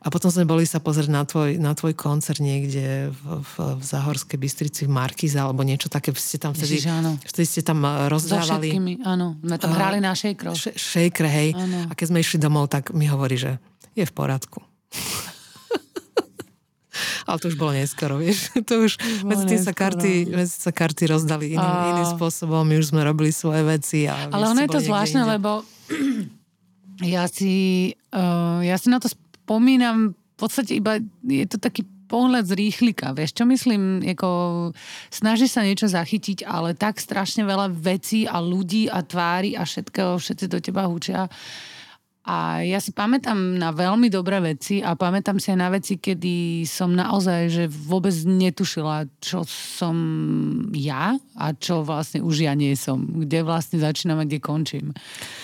a potom sme boli sa pozrieť na tvoj, na tvoj koncert niekde v, v, v Zahorskej Bystrici v Markize alebo niečo také, ste tam vtedy, Ježiš, áno. vtedy ste tam eh, So rozdávali všetkými, áno. My tam hrali na Shakerov. š- shaker, hej. Áno. A keď sme išli domov, tak mi hovorí, že je v poriadku. Ale to už bolo neskoro, vieš. To už, bolo medzi tým sa karty, medzi sa karty rozdali iným, A- iným spôsobom. My už sme robili svoje veci. A Ale ono je to zvláštne, inde. lebo ja si, uh, ja si na to spomínam v podstate iba, je to taký pohľad z rýchlika, vieš čo myslím, ako snaží sa niečo zachytiť, ale tak strašne veľa vecí a ľudí a tvári a všetkého, všetci do teba hučia. A ja si pamätám na veľmi dobré veci a pamätám si aj na veci, kedy som naozaj že vôbec netušila, čo som ja a čo vlastne už ja nie som. Kde vlastne začínam a kde končím.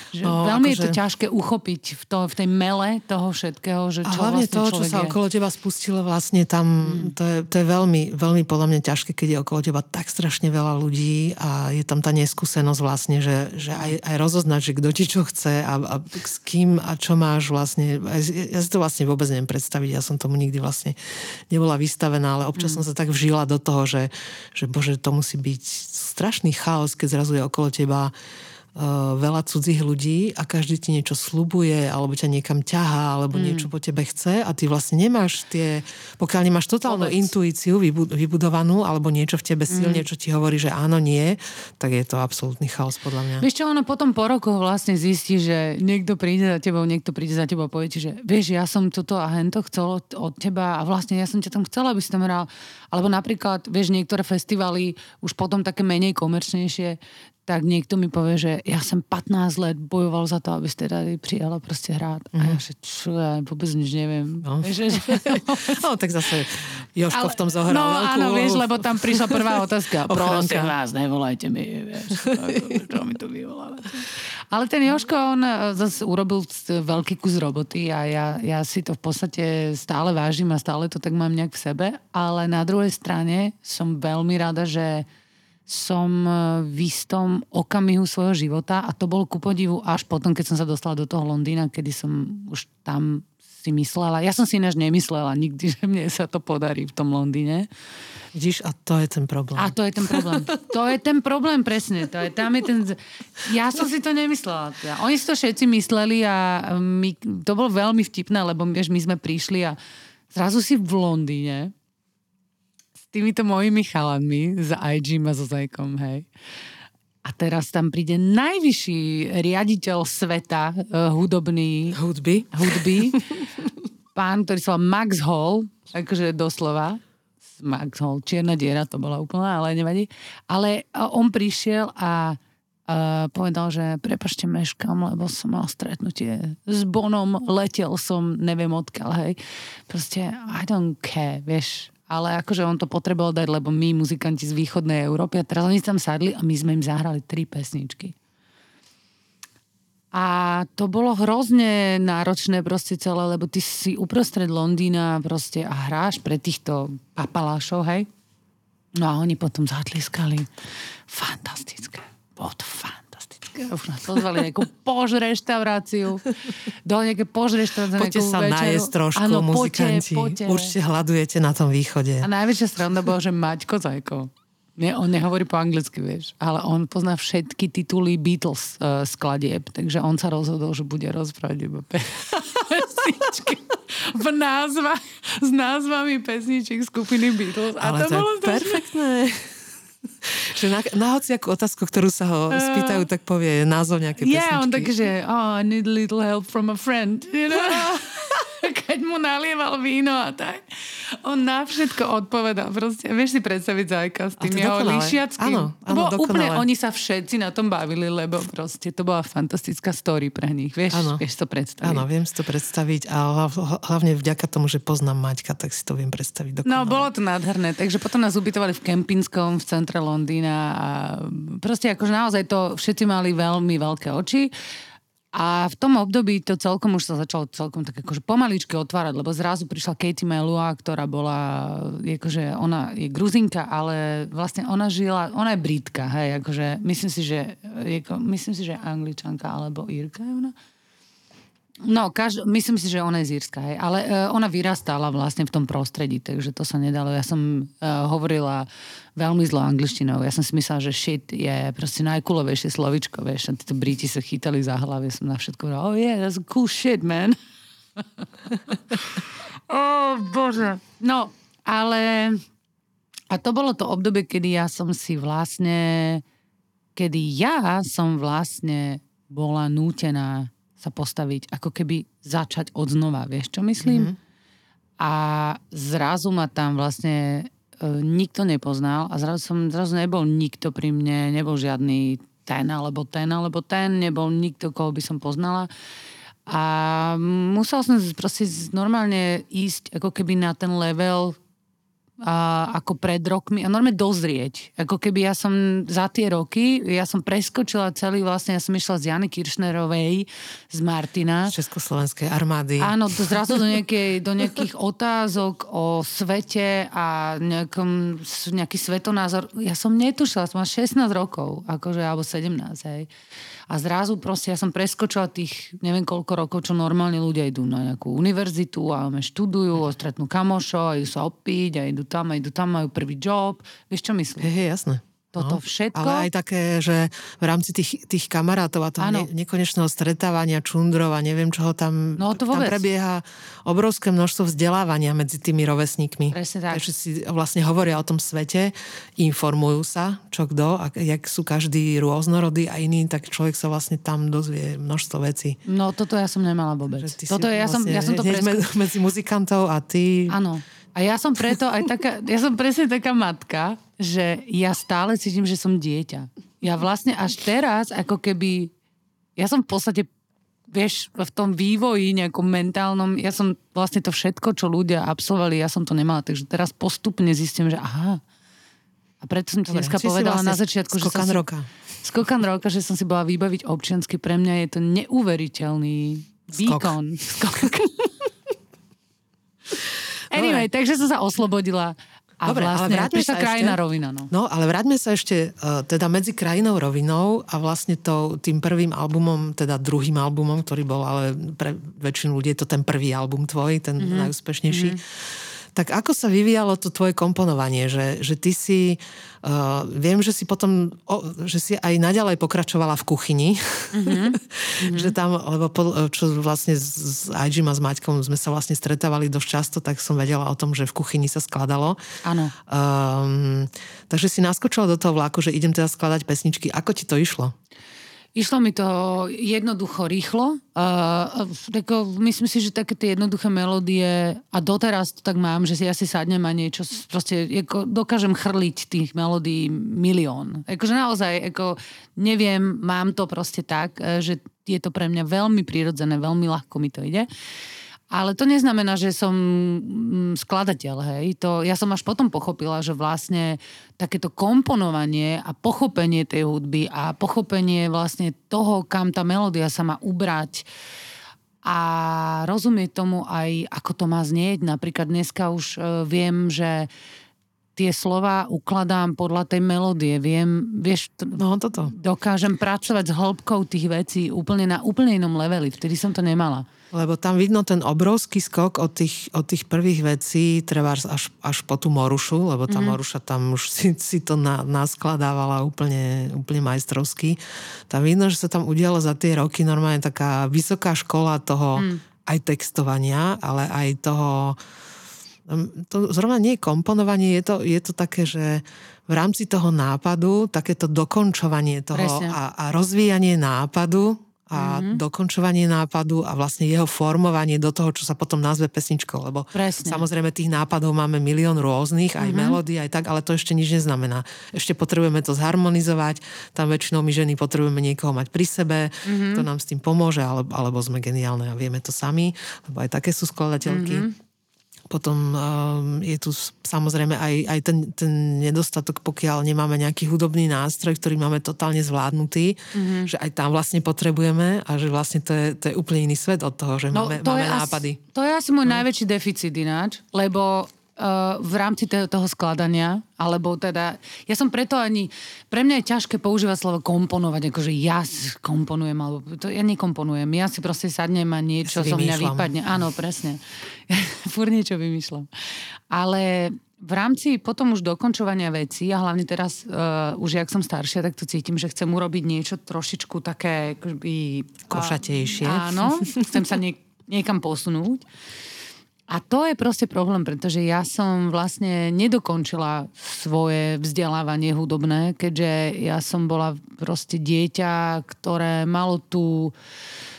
Že No, veľmi je to akože- ťažké uchopiť v, to, v tej mele toho všetkého, že A čo hlavne vlastne to, čo sa je. okolo teba spustilo, vlastne tam, Mm. to, je, to je veľmi, veľmi podľa mňa ťažké, keď je okolo teba tak strašne veľa ľudí a je tam tá neskúsenosť vlastne, že, že aj, aj rozoznať, že kto ti čo chce a, a s kým a čo máš vlastne. Ja, si to vlastne vôbec neviem predstaviť, ja som tomu nikdy vlastne nebola vystavená, ale občas som sa tak vžila do toho, že, že bože, to musí byť strašný chaos, keď zrazu je okolo teba veľa cudzích ľudí a každý ti niečo slubuje, alebo ťa niekam ťahá, alebo mm. niečo po tebe chce a ty vlastne nemáš tie, pokiaľ nemáš totálnu Vôbec. intuíciu vybu- vybudovanú, alebo niečo v tebe silne, čo ti hovorí, že áno, nie, tak je to absolútny chaos podľa mňa. Vieš čo, ono potom po rokoch vlastne zistí, že niekto príde za tebou, niekto príde za tebou a povie ti, že vieš, ja som toto a hento chcel od, od teba a vlastne ja som ťa tam chcela, aby si tam hral. Alebo napríklad, vieš, niektoré festivaly už potom také menej komerčnejšie, tak niekto mi povie, že ja som 15 let bojoval za to, aby ste tady prijala proste hrát. Mm. A ja, že čo, ja vôbec nič neviem. No, Vieš, že... no tak zase Joško Ale- v tom zohral No veľkú áno, vieš, lebo tam prišla prvá otázka. Prosím vás, nevolajte mi, vieš. Čo mi to vyvolávate? Ale ten Joško, on e, zase urobil veľký kus roboty a ja, ja si to v podstate stále vážim a stále to tak mám nejak v sebe, ale na druhej strane som veľmi rada, že som e, v istom okamihu svojho života a to bol ku podivu až potom, keď som sa dostala do toho Londýna, kedy som už tam si myslela. Ja som si ináč nemyslela nikdy, že mne sa to podarí v tom Londýne. Vidíš, a to je ten problém. A to je ten problém. To je ten problém, presne. To je, tam je ten... Ja som si to nemyslela. Teda. Oni si to všetci mysleli a my, to bolo veľmi vtipné, lebo vieš, my sme prišli a zrazu si v Londýne týmito mojimi chalanmi za IG a so Zajkom, hej. A teraz tam príde najvyšší riaditeľ sveta uh, hudobný, Hudby. hudby. Pán, ktorý sa Max Hall, akože doslova. Max Hall, čierna diera to bola úplná, ale nevadí. Ale a on prišiel a a povedal, že prepašte meškam, lebo som mal stretnutie s Bonom, letel som, neviem odkiaľ, hej. Proste, I don't care, vieš. Ale akože on to potreboval dať, lebo my, muzikanti z východnej Európy, a teraz oni tam sadli a my sme im zahrali tri pesničky. A to bolo hrozne náročné proste celé, lebo ty si uprostred Londýna proste a hráš pre týchto papalášov, hej? No a oni potom zatliskali. Fantastické. Bolo to fantastické. Už nás pozvali nejakú pož reštauráciu. Do nejaké pož reštaurácie. Poďte sa večeru. najesť trošku, Áno, muzikanti. Poďte, poďte. Určite hľadujete na tom východe. A najväčšia sranda bola, že Maťko Zajko. Nie, on nehovorí po anglicky, vieš, ale on pozná všetky tituly Beatles uh, skladieb, takže on sa rozhodol, že bude rozprávať iba pe- pesničky v názvach, s názvami pesničiek skupiny Beatles. A Ale to, to, bolo perfektné. Že na, na hociakú otázku, ktorú sa ho spýtajú, tak povie názov nejakej pesničky. Ja, on takže, oh, I need a little help from a friend, you know? Keď mu nalieval víno a tak. On na všetko odpovedal. Proste, vieš si predstaviť Zajka s tým jeho lišiackým. Áno, To áno, úplne, oni sa všetci na tom bavili, lebo proste to bola fantastická story pre nich. Vieš, Áno. vieš to predstaviť. Áno, viem si to predstaviť a hlav- hlavne vďaka tomu, že poznám Maťka, tak si to viem predstaviť No, dokonale. bolo to nádherné. Takže potom nás ubytovali v Kempinskom v centre Londýna a proste akože naozaj to všetci mali veľmi veľké oči. A v tom období to celkom už sa začalo celkom tak akože pomaličky otvárať, lebo zrazu prišla Katie Melua, ktorá bola, akože ona je gruzinka, ale vlastne ona žila, ona je britka, hej, akože myslím si, že myslím si, že angličanka alebo írka je ona. No, každ- myslím si, že ona je z Írska, hej. ale uh, ona vyrastala vlastne v tom prostredí, takže to sa nedalo. Ja som uh, hovorila veľmi zlo angličtinou. Ja som si myslela, že shit je proste najkulovejšie slovičko, vieš. A títo Briti sa chytali za hlavy. Som na všetko hovorila, oh yeah, that's cool shit, man. oh, bože. No, ale... A to bolo to obdobie, kedy ja som si vlastne... Kedy ja som vlastne bola nútená sa postaviť, ako keby začať od znova, vieš čo myslím? Mm-hmm. A zrazu ma tam vlastne e, nikto nepoznal a zrazu, som, zrazu nebol nikto pri mne, nebol žiadny ten alebo ten alebo ten, nebol nikto, koho by som poznala. A musel som proste normálne ísť ako keby na ten level a, ako pred rokmi a normálne dozrieť. Ako keby ja som za tie roky, ja som preskočila celý vlastne, ja som išla z Jany Kiršnerovej, z Martina. Z Československej armády. Áno, to zrazu do, nejakej, do nejakých otázok o svete a nejakom, nejaký svetonázor. Ja som netušila, som mala 16 rokov, akože, alebo 17, hej. A zrazu proste ja som preskočila tých neviem koľko rokov, čo normálne ľudia idú na nejakú univerzitu a študujú, stretnú kamošo, idú sa opiť a idú tam a idú tam, majú prvý job. Vieš, čo myslím? Hej, jasné. Toto všetko. Ale aj také, že v rámci tých, tých kamarátov a toho ne, nekonečného stretávania čundrov a neviem čoho tam, No, to tam prebieha obrovské množstvo vzdelávania medzi tými rovesníkmi. Presne tak. Takže si vlastne hovoria o tom svete, informujú sa, čo kto, a jak sú každý rôznorodý a iný, tak človek sa vlastne tam dozvie množstvo vecí. No toto ja som nemala vôbec. Toto je, ja, som, ja som to medzi, medzi muzikantov a ty... Áno. A ja som preto aj taká, ja som presne taká matka, že ja stále cítim, že som dieťa. Ja vlastne až teraz, ako keby, ja som v podstate, vieš, v tom vývoji nejakom mentálnom, ja som vlastne to všetko, čo ľudia absolvovali, ja som to nemala. Takže teraz postupne zistím, že aha. A preto som ti Dobre, dneska povedala vlastne na začiatku, že som skokan si, roka. skokan roka, že som si bola vybaviť občiansky. Pre mňa je to neuveriteľný Skok. výkon. Skok. anyway, takže som sa oslobodila. A Dobre, ale vlastne vráťme prišla sa krajina ešte. rovina. No. No, ale vráťme sa ešte uh, teda medzi krajinou rovinou a vlastne to, tým prvým albumom, teda druhým albumom, ktorý bol, ale pre väčšinu ľudí je to ten prvý album tvoj, ten mm-hmm. najúspešnejší. Mm-hmm. Tak ako sa vyvíjalo to tvoje komponovanie? Že, že ty si, uh, viem, že si potom, o, že si aj naďalej pokračovala v kuchyni. Mm-hmm. že tam, lebo po, čo vlastne s, Ajim a s Maťkom sme sa vlastne stretávali dosť často, tak som vedela o tom, že v kuchyni sa skladalo. Áno. Um, takže si naskočila do toho vlaku, že idem teda skladať pesničky. Ako ti to išlo? Išlo mi to jednoducho, rýchlo. Uh, tako, myslím si, že také tie jednoduché melódie, a doteraz to tak mám, že si ja si sadnem a niečo, proste ako, dokážem chrliť tých melódií milión. Akože naozaj, ako, neviem, mám to proste tak, eh, že je to pre mňa veľmi prirodzené, veľmi ľahko mi to ide. Ale to neznamená, že som mm, skladateľ, hej. To, ja som až potom pochopila, že vlastne takéto komponovanie a pochopenie tej hudby a pochopenie vlastne toho, kam tá melódia sa má ubrať a rozumieť tomu aj, ako to má znieť. Napríklad dneska už e, viem, že tie slova ukladám podľa tej melódie. Viem, vieš, t- No toto. dokážem pracovať s hĺbkou tých vecí úplne na úplne inom leveli. Vtedy som to nemala. Lebo tam vidno ten obrovský skok od tých, od tých prvých vecí, treba až, až po tú Morušu, lebo tá mm-hmm. Moruša tam už si, si to na, naskladávala úplne, úplne majstrovsky. Tam vidno, že sa tam udialo za tie roky normálne taká vysoká škola toho mm. aj textovania, ale aj toho to zrovna nie je komponovanie, je to, je to také, že v rámci toho nápadu, takéto dokončovanie toho Presne. a, a rozvíjanie nápadu a mm-hmm. dokončovanie nápadu a vlastne jeho formovanie do toho, čo sa potom nazve pesničkou, lebo Presne. samozrejme tých nápadov máme milión rôznych, aj mm-hmm. melódií, aj tak, ale to ešte nič neznamená. Ešte potrebujeme to zharmonizovať, tam väčšinou my ženy potrebujeme niekoho mať pri sebe, mm-hmm. to nám s tým pomôže, alebo, alebo sme geniálne a vieme to sami, lebo aj také sú skladateľky. Mm-hmm. Potom um, je tu samozrejme aj, aj ten, ten nedostatok, pokiaľ nemáme nejaký hudobný nástroj, ktorý máme totálne zvládnutý, mm-hmm. že aj tam vlastne potrebujeme a že vlastne to je, to je úplne iný svet od toho, že máme, máme je nápady. Asi, to je asi môj najväčší deficit ináč, lebo v rámci toho skladania, alebo teda, ja som preto ani, pre mňa je ťažké používať slovo komponovať, akože ja komponujem, alebo to ja nekomponujem, ja si proste sadnem a niečo Ja zo mňa vypadne. Áno, presne. Fúr niečo vymýšľam. Ale v rámci potom už dokončovania vecí a hlavne teraz uh, už jak som staršia, tak to cítim, že chcem urobiť niečo trošičku také akoby... Košatejšie. Áno, chcem sa niek- niekam posunúť. A to je proste problém, pretože ja som vlastne nedokončila svoje vzdelávanie hudobné, keďže ja som bola proste dieťa, ktoré malo tú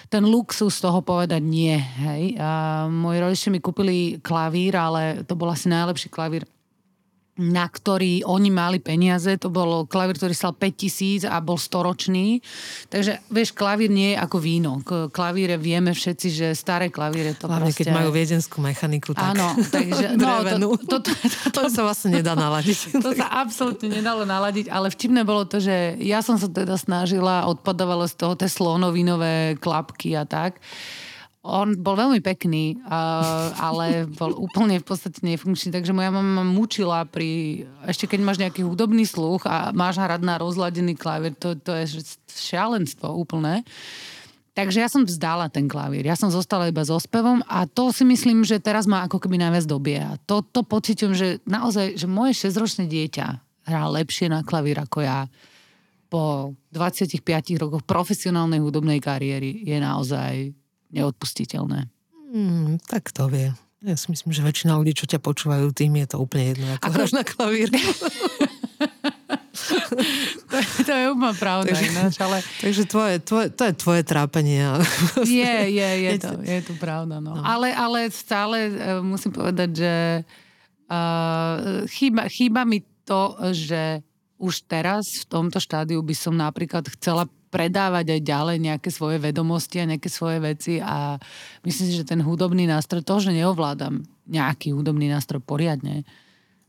ten luxus toho povedať nie. Hej. A moji rodičia mi kúpili klavír, ale to bol asi najlepší klavír na ktorý oni mali peniaze. To bol klavír, ktorý stal 5000 a bol storočný. Takže, vieš, klavír nie je ako víno. Klavíre vieme všetci, že staré klavíre to Hlavne proste... keď majú viedenskú mechaniku, tak Áno, takže... drevenú. to, to, to, to sa vlastne nedá naladiť. to sa absolútne nedalo naladiť, ale vtipné bolo to, že ja som sa teda snažila, odpadávalo z toho tie slonovinové klapky a tak. On bol veľmi pekný, ale bol úplne v podstate nefunkčný, takže moja mama ma mučila pri... Ešte keď máš nejaký hudobný sluch a máš hrať na rozladený klavír, to, to je šialenstvo úplné. Takže ja som vzdala ten klavír. Ja som zostala iba so spevom a to si myslím, že teraz ma ako keby najviac dobieha. To, to pociťujem, že naozaj, že moje 6-ročné dieťa hrá lepšie na klavír ako ja po 25 rokoch profesionálnej hudobnej kariéry je naozaj neodpustiteľné. Hmm, tak to vie. Ja si myslím, že väčšina ľudí, čo ťa počúvajú, tým je to úplne jedno, ako, Ako- hráš na klavír. To, to je úplná pravda Takže- ináč, ale Takže tvoje, tvoje, to je tvoje trápenie. je, je, je to, je to pravda. No. Ale, ale stále e, musím povedať, že Uh, chýba, chýba mi to, že už teraz v tomto štádiu by som napríklad chcela predávať aj ďalej nejaké svoje vedomosti a nejaké svoje veci a myslím si, že ten hudobný nástroj, to, že neovládam nejaký hudobný nástroj poriadne,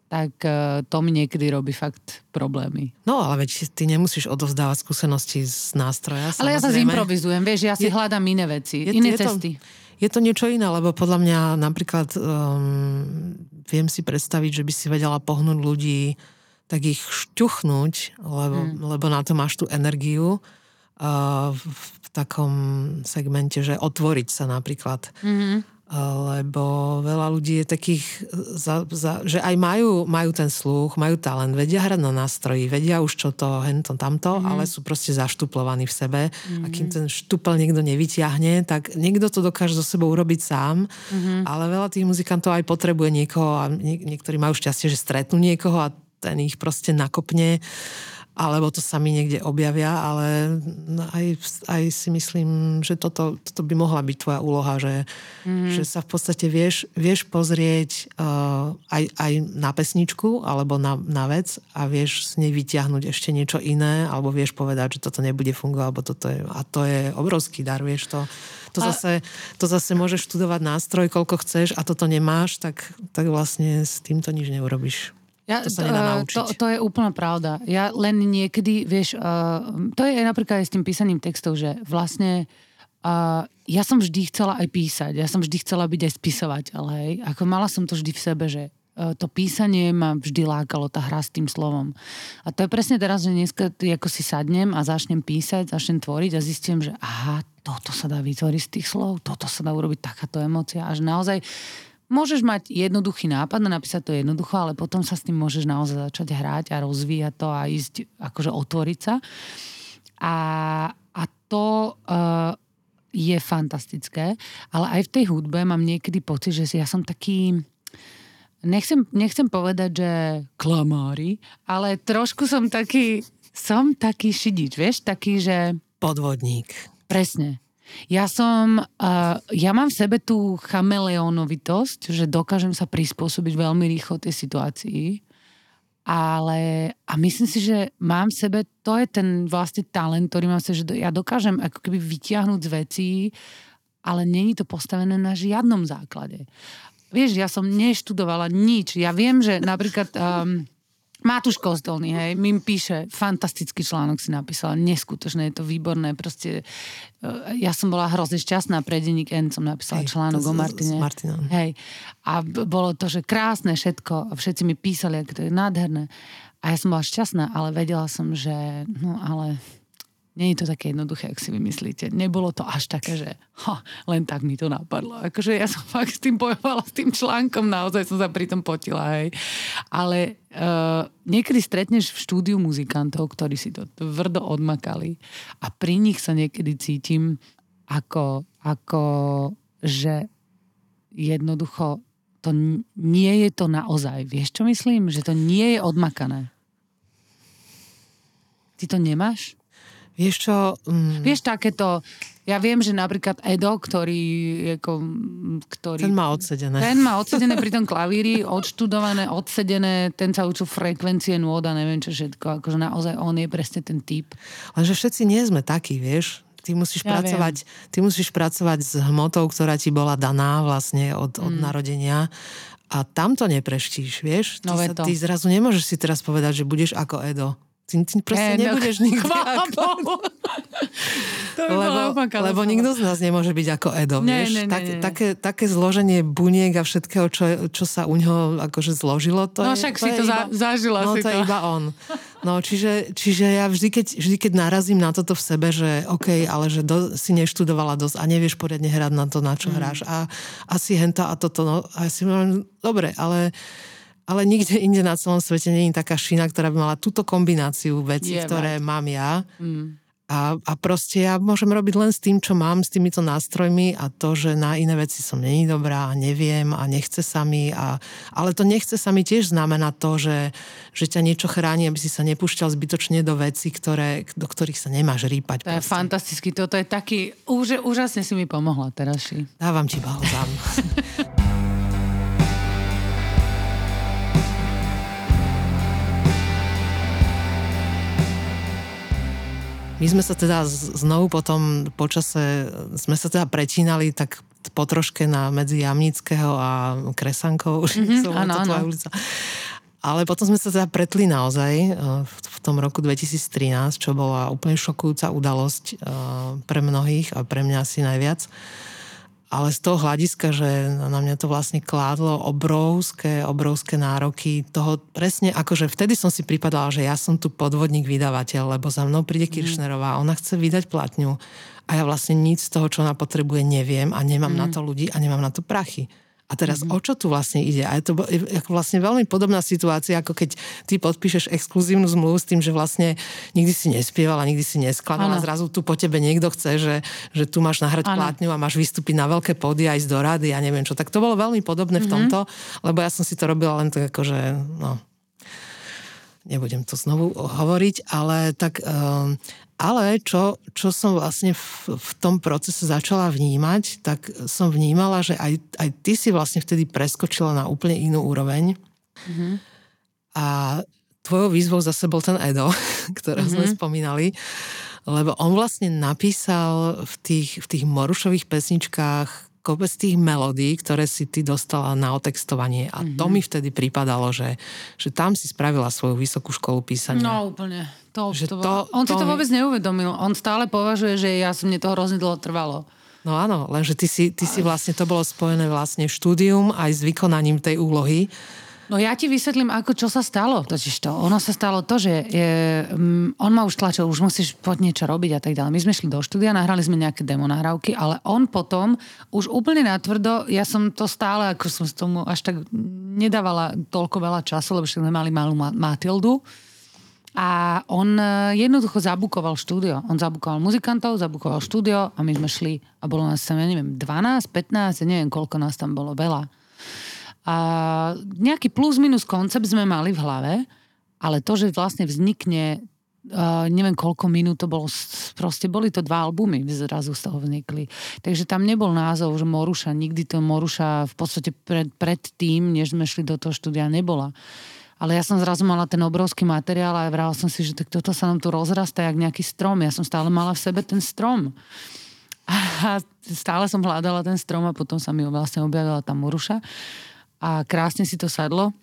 tak uh, to mi niekedy robí fakt problémy. No ale veď ty nemusíš odovzdávať skúsenosti z nástroja. Ale ja sa zimprovizujem, vieš, ja si je, hľadám iné veci, je, iné je cesty. To, je to niečo iné, lebo podľa mňa napríklad um, viem si predstaviť, že by si vedela pohnúť ľudí, tak ich šťuchnúť, lebo, hmm. lebo na to máš tú energiu v, takom segmente, že otvoriť sa napríklad. Mm-hmm lebo veľa ľudí je takých, za, za, že aj majú, majú ten sluch, majú talent, vedia hrať na nástroji, vedia už čo to, hento, tamto, mm-hmm. ale sú proste zaštuplovaní v sebe. Mm-hmm. A kým ten štupel niekto nevyťahne, tak niekto to dokáže so sebou urobiť sám, mm-hmm. ale veľa tých muzikantov aj potrebuje niekoho a nie, niektorí majú šťastie, že stretnú niekoho a ten ich proste nakopne alebo to sami niekde objavia, ale aj, aj si myslím, že toto, toto by mohla byť tvoja úloha, že, mm. že sa v podstate vieš, vieš pozrieť uh, aj, aj na pesničku alebo na, na vec a vieš z nej vyťahnuť ešte niečo iné, alebo vieš povedať, že toto nebude fungovať, alebo toto je, a to je obrovský dar, vieš to. To zase, to zase môžeš študovať nástroj, koľko chceš a toto nemáš, tak, tak vlastne s týmto nič neurobiš. Ja, to sa nedá eh, naučiť. To, to je úplná pravda. Ja len niekedy, vieš, uh, to je napríklad aj s tým písaním textov, že vlastne uh, ja som vždy chcela aj písať, ja som vždy chcela byť aj spisovateľ, hej. Ako mala som to vždy v sebe, že uh, to písanie ma vždy lákalo, tá hra s tým slovom. A to je presne teraz, že dneska ako si sadnem a začnem písať, začnem tvoriť a zistím, že aha, toto sa dá vytvoriť z tých slov, toto sa dá urobiť takáto emocia, až naozaj Môžeš mať jednoduchý nápad a napísať to jednoducho, ale potom sa s tým môžeš naozaj začať hrať a rozvíjať to a ísť, akože otvoriť sa. A, a to uh, je fantastické, ale aj v tej hudbe mám niekedy pocit, že ja som taký, nechcem, nechcem povedať, že klamári, ale trošku som taký, som taký šidič, vieš, taký, že... Podvodník. Presne. Ja som, uh, ja mám v sebe tú chameleonovitosť, že dokážem sa prispôsobiť veľmi rýchlo tej situácii, ale a myslím si, že mám v sebe, to je ten vlastne talent, ktorý mám v sebe, že ja dokážem ako keby vytiahnuť z vecí, ale není to postavené na žiadnom základe. Vieš, ja som neštudovala nič. Ja viem, že napríklad... Um, Matúš Kostolný, hej, mi píše, fantastický článok si napísala, neskutočné, je to výborné, proste uh, ja som bola hrozne šťastná, pre denník N som napísala hej, článok o Martine. Hej, a bolo to, že krásne všetko, a všetci mi písali, ako to je nádherné. A ja som bola šťastná, ale vedela som, že no ale nie je to také jednoduché, ak si vymyslíte. Nebolo to až také, že ha, len tak mi to napadlo. Akože ja som fakt s tým bojovala, s tým článkom, naozaj som sa pri tom potila, hej. Ale uh, niekedy stretneš v štúdiu muzikantov, ktorí si to tvrdo odmakali a pri nich sa niekedy cítim ako, ako že jednoducho to nie je to naozaj. Vieš, čo myslím? Že to nie je odmakané. Ty to nemáš? Vieš čo? Mm. Vieš takéto, ja viem, že napríklad Edo, ktorý, ako, ktorý... Ten má odsedené. Ten má odsedené pri tom klavíri, odštudované, odsedené, ten sa učil frekvencie nôd a neviem čo všetko. Akože naozaj on je presne ten typ. Lenže všetci nie sme takí, vieš? Ty musíš, ja pracovať, ty musíš pracovať s hmotou, ktorá ti bola daná vlastne od, od mm. narodenia a tam to nepreštíš, vieš? Ty, no sa, ty zrazu nemôžeš si teraz povedať, že budeš ako Edo. Ty, ty proste hey, nebudeš no, nikdy ako... lebo, lebo nikto z nás nemôže byť ako Edo, ne, vieš? Ne, ne, tak, ne. Také, také zloženie buniek a všetkého, čo, čo sa u neho akože zložilo, to no, je... však to si to iba, zažila no, si to. je iba on. No, čiže, čiže ja vždy keď, vždy, keď narazím na toto v sebe, že OK, ale že do, si neštudovala dosť a nevieš poriadne hrať na to, na čo mm. hráš a asi henta a toto, no, a si dobre, ale ale nikde inde na celom svete nie je taká šina, ktorá by mala túto kombináciu vecí, je, ktoré mať. mám ja. Mm. A, a proste ja môžem robiť len s tým, čo mám, s týmito nástrojmi a to, že na iné veci som není dobrá a neviem a nechce sa mi. A, ale to nechce sa mi tiež znamená to, že, že ťa niečo chráni, aby si sa nepúšťal zbytočne do veci, ktoré, do ktorých sa nemáš rýpať. To proste. je fantasticky, toto je taký, už, úžasne si mi pomohla teraz. Dávam ti balzám. My sme sa teda znovu potom počase, sme sa teda pretínali tak po troške na medzi Jamnického a Kresankou, mm-hmm, som áno, áno. ulica. Ale potom sme sa teda pretli naozaj eh, v tom roku 2013, čo bola úplne šokujúca udalosť eh, pre mnohých a pre mňa asi najviac. Ale z toho hľadiska, že na mňa to vlastne kládlo obrovské, obrovské nároky toho presne, akože vtedy som si pripadala, že ja som tu podvodník vydavateľ, lebo za mnou príde mhm. Kiršnerová, ona chce vydať platňu a ja vlastne nič z toho, čo ona potrebuje, neviem a nemám mm. na to ľudí a nemám na to prachy. A teraz mm-hmm. o čo tu vlastne ide? A je to vlastne veľmi podobná situácia, ako keď ty podpíšeš exkluzívnu zmluvu s tým, že vlastne nikdy si nespievala, nikdy si neskladala, a zrazu tu po tebe niekto chce, že, že tu máš nahrať ano. plátňu a máš vystúpiť na veľké pody aj ísť do rady a ja neviem čo. Tak to bolo veľmi podobné mm-hmm. v mhm. tomto, lebo ja som si to robila len tak ako, že no, nebudem to znovu hovoriť, ale tak um, ale čo, čo som vlastne v, v tom procese začala vnímať, tak som vnímala, že aj, aj ty si vlastne vtedy preskočila na úplne inú úroveň. Mm-hmm. A tvojou výzvou zase bol ten Edo, ktorého mm-hmm. sme spomínali, lebo on vlastne napísal v tých, v tých Morušových pesničkách kopec tých melódií, ktoré si ty dostala na otextovanie a mm-hmm. to mi vtedy pripadalo, že, že tam si spravila svoju vysokú školu písania. No úplne. To, že to, to, on to, si to vôbec neuvedomil. On stále považuje, že ja som mne toho hrozne dlho trvalo. No áno, lenže ty si, ty si vlastne, to bolo spojené vlastne štúdium aj s vykonaním tej úlohy. No ja ti vysvetlím, ako čo sa stalo. Totiž to. Ono sa stalo to, že je, um, on ma už tlačil, už musíš poď niečo robiť a tak ďalej. My sme šli do štúdia, nahrali sme nejaké demo nahrávky, ale on potom už úplne natvrdo, ja som to stále, ako som s tomu až tak nedávala toľko veľa času, lebo sme mali malú Matildu. A on e, jednoducho zabukoval štúdio. On zabukoval muzikantov, zabukoval štúdio a my sme šli a bolo nás tam, ja neviem, 12, 15, ja neviem, koľko nás tam bolo, veľa. A nejaký plus minus koncept sme mali v hlave, ale to, že vlastne vznikne Uh, neviem koľko minút to bolo, proste boli to dva albumy, zrazu z toho vznikli. Takže tam nebol názov, že Moruša, nikdy to Moruša v podstate pred, pred tým, než sme šli do toho štúdia, nebola. Ale ja som zrazu mala ten obrovský materiál a vrala som si, že tak toto sa nám tu rozrastá jak nejaký strom. Ja som stále mala v sebe ten strom. A stále som hľadala ten strom a potom sa mi vlastne objavila tá Moruša a krásne si to sadlo.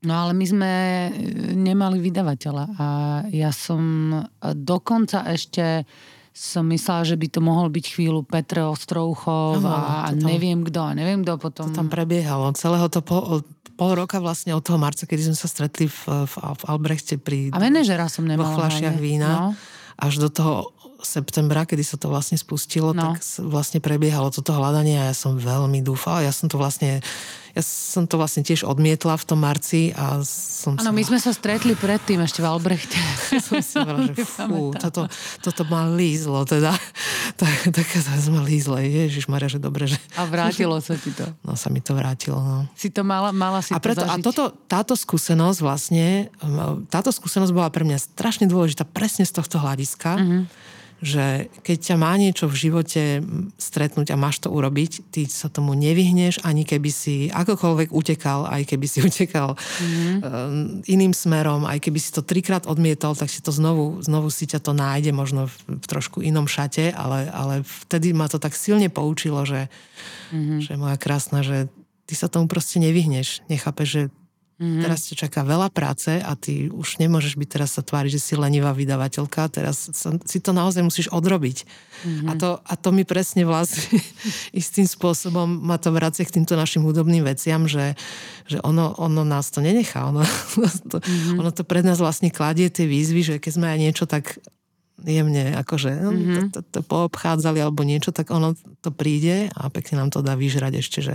No ale my sme e, nemali vydavateľa a ja som dokonca ešte som myslela, že by to mohol byť chvíľu Petre Ostrouchov a, a neviem kto a neviem kto potom. To tam prebiehalo. Celého to po, pol roka vlastne od toho marca, kedy sme sa stretli v, v, v Albrechte pri... A manažera som nemala. Vo vína. No. Až do toho septembra, kedy sa to vlastne spustilo, no. tak vlastne prebiehalo toto hľadanie a ja som veľmi dúfala. Ja som to vlastne ja som to vlastne tiež odmietla v tom marci a som Áno, my sme sa stretli predtým ešte v Albrechte. som si že fú, toto, toto ma lízlo, teda. Tak, tak sme lízle, Ježiš Maria, že dobre, že... A vrátilo sa ti to. No sa mi to vrátilo, no. Si to mala, mala si a preto, to zažiť. A toto, táto skúsenosť vlastne, táto skúsenosť bola pre mňa strašne dôležitá presne z tohto hľadiska, uh-huh že keď ťa má niečo v živote stretnúť a máš to urobiť, ty sa tomu nevyhneš, ani keby si akokoľvek utekal, aj keby si utekal mm-hmm. iným smerom, aj keby si to trikrát odmietol, tak si to znovu, znovu si ťa to nájde, možno v, v trošku inom šate, ale, ale vtedy ma to tak silne poučilo, že, mm-hmm. že moja krásna, že ty sa tomu proste nevyhneš. Nechápeš, že Mm-hmm. Teraz ťa čaká veľa práce a ty už nemôžeš byť teraz sa tváriť, že si lenivá vydavateľka, teraz sa, si to naozaj musíš odrobiť. Mm-hmm. A, to, a to mi presne vlastne istým spôsobom ma to vracia k týmto našim hudobným veciam, že, že ono, ono nás to nenechá. Ono, to, mm-hmm. ono to pred nás vlastne kladie tie výzvy, že keď sme aj niečo tak jemne akože mm-hmm. to, to, to poobchádzali alebo niečo, tak ono to príde a pekne nám to dá vyžrať ešte, že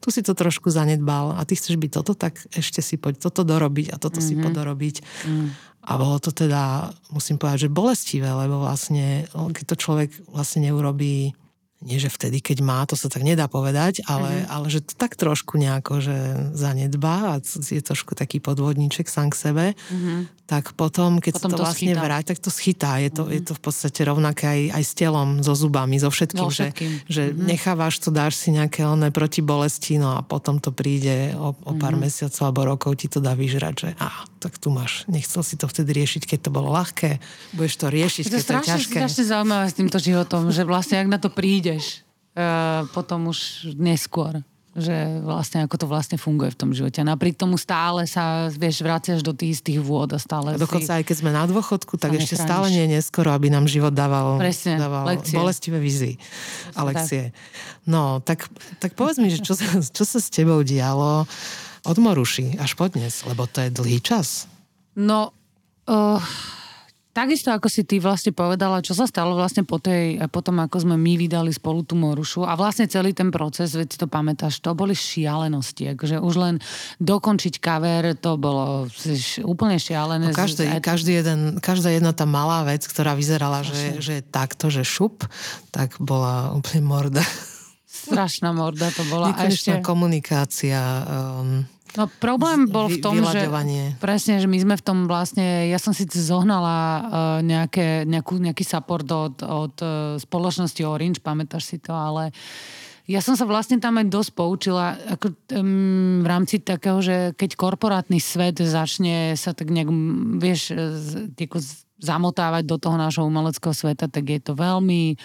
tu si to trošku zanedbal a ty chceš byť toto, tak ešte si poď toto dorobiť a toto mm-hmm. si mhm. podorobiť. Mm. A bolo to teda, musím povedať, že bolestivé, lebo vlastne, keď to človek vlastne neurobí nie že vtedy, keď má, to sa tak nedá povedať, ale, mm-hmm. ale že to tak trošku nejako, že zanedbá a je trošku taký podvodníček sám k sebe, mm-hmm. Tak potom, keď potom sa to, to vlastne vráť, tak to schytá. Je to, mm-hmm. je to v podstate rovnaké aj, aj s telom, so zubami, so všetkým, no, všetkým. že, že mm-hmm. nechávaš to, dáš si nejaké oné proti bolesti, no a potom to príde o, o pár mm-hmm. mesiacov alebo rokov ti to dá vyžrať, že á, tak tu máš. Nechcel si to vtedy riešiť, keď to bolo ľahké. Budeš to riešiť, keď to je ťažké. strašne zaujímavé s týmto životom, že vlastne ak na to prídeš, uh, potom už neskôr že vlastne ako to vlastne funguje v tom živote. A napriek tomu stále sa, vieš, vraciaš do tých istých vôd a stále a dokonca si... aj keď sme na dôchodku, tak ešte nechrániš. stále nie je neskoro, aby nám život dával, Presne, dával lekcie. bolestivé vízy a lekcie. No, tak, tak povedz mi, že čo sa, čo sa s tebou dialo od Moruši až po dnes, lebo to je dlhý čas. No, uh, Takisto ako si ty vlastne povedala, čo sa stalo vlastne po tej, potom ako sme my vydali spolu tú Morušu a vlastne celý ten proces, veď si to pamätáš, to boli šialenosti. Akože už len dokončiť kaver, to bolo úplne šialené. No každý, každý jeden, každá jedna tá malá vec, ktorá vyzerala, že, že je takto, že šup, tak bola úplne morda. Strašná morda to bola. a ešte... komunikácia. Um, No problém bol v tom, že presne, že my sme v tom vlastne, ja som si zohnala uh, nejaké, nejakú, nejaký support od, od uh, spoločnosti Orange, pamätáš si to, ale ja som sa vlastne tam aj dosť poučila ako, um, v rámci takého, že keď korporátny svet začne sa tak nejak, vieš, z, zamotávať do toho nášho umeleckého sveta, tak je to veľmi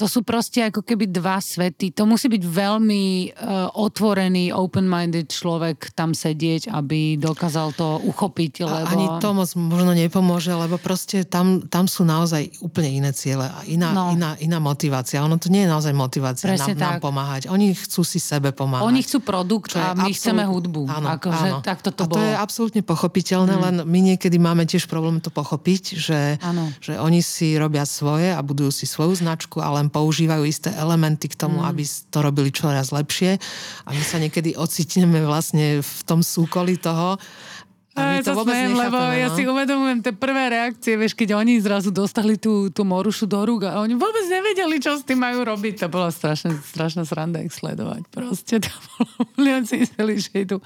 to sú proste ako keby dva svety. To musí byť veľmi uh, otvorený, open-minded človek tam sedieť, aby dokázal to uchopiť. Lebo... A ani to moc možno nepomôže, lebo proste tam, tam sú naozaj úplne iné ciele a iná, no. iná, iná motivácia. Ono to nie je naozaj motivácia nám, nám pomáhať. Oni chcú si sebe pomáhať. Oni chcú produkt a my absolút... chceme hudbu. Áno, akože, áno. Tak to a bolo. to je absolútne pochopiteľné, mm. len my niekedy máme tiež problém to pochopiť, že, že oni si robia svoje a budujú si svoju značku a len používajú isté elementy k tomu, mm. aby to robili čoraz lepšie. A my sa niekedy ocitneme vlastne v tom súkoli toho, a ja to vôbec smiem, lebo no? ja si uvedomujem tie prvé reakcie, vieš, keď oni zrazu dostali tú, tú morušu do rúk a oni vôbec nevedeli, čo s tým majú robiť. To bola strašná, strašná sranda ich sledovať. Proste to bolo, si mysleli, že idú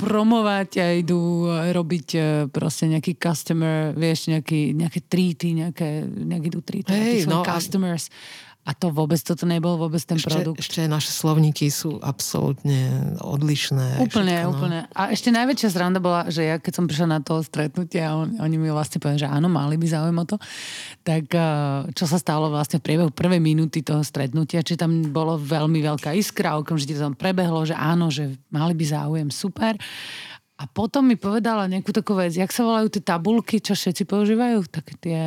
promovať a idú robiť e, proste nejaký customer, vieš, nejaký, nejaké treaty, nejaké, nejaké idú treaty, hey, no, customers. A a to vôbec, toto nebol vôbec ten ešte, produkt. Ešte naše slovníky sú absolútne odlišné. Úplne, všetko, no. úplne. A ešte najväčšia zranda bola, že ja keď som prišla na to stretnutie a on, oni mi vlastne povedali, že áno, mali by záujem o to, tak eh, čo sa stalo vlastne v priebehu prvej minúty toho stretnutia, či tam bolo veľmi veľká iskra, okamžite tam prebehlo, že áno, že mali by záujem, super. A potom mi povedala nejakú takú vec, jak sa volajú tie tabulky, čo všetci používajú? Také tie...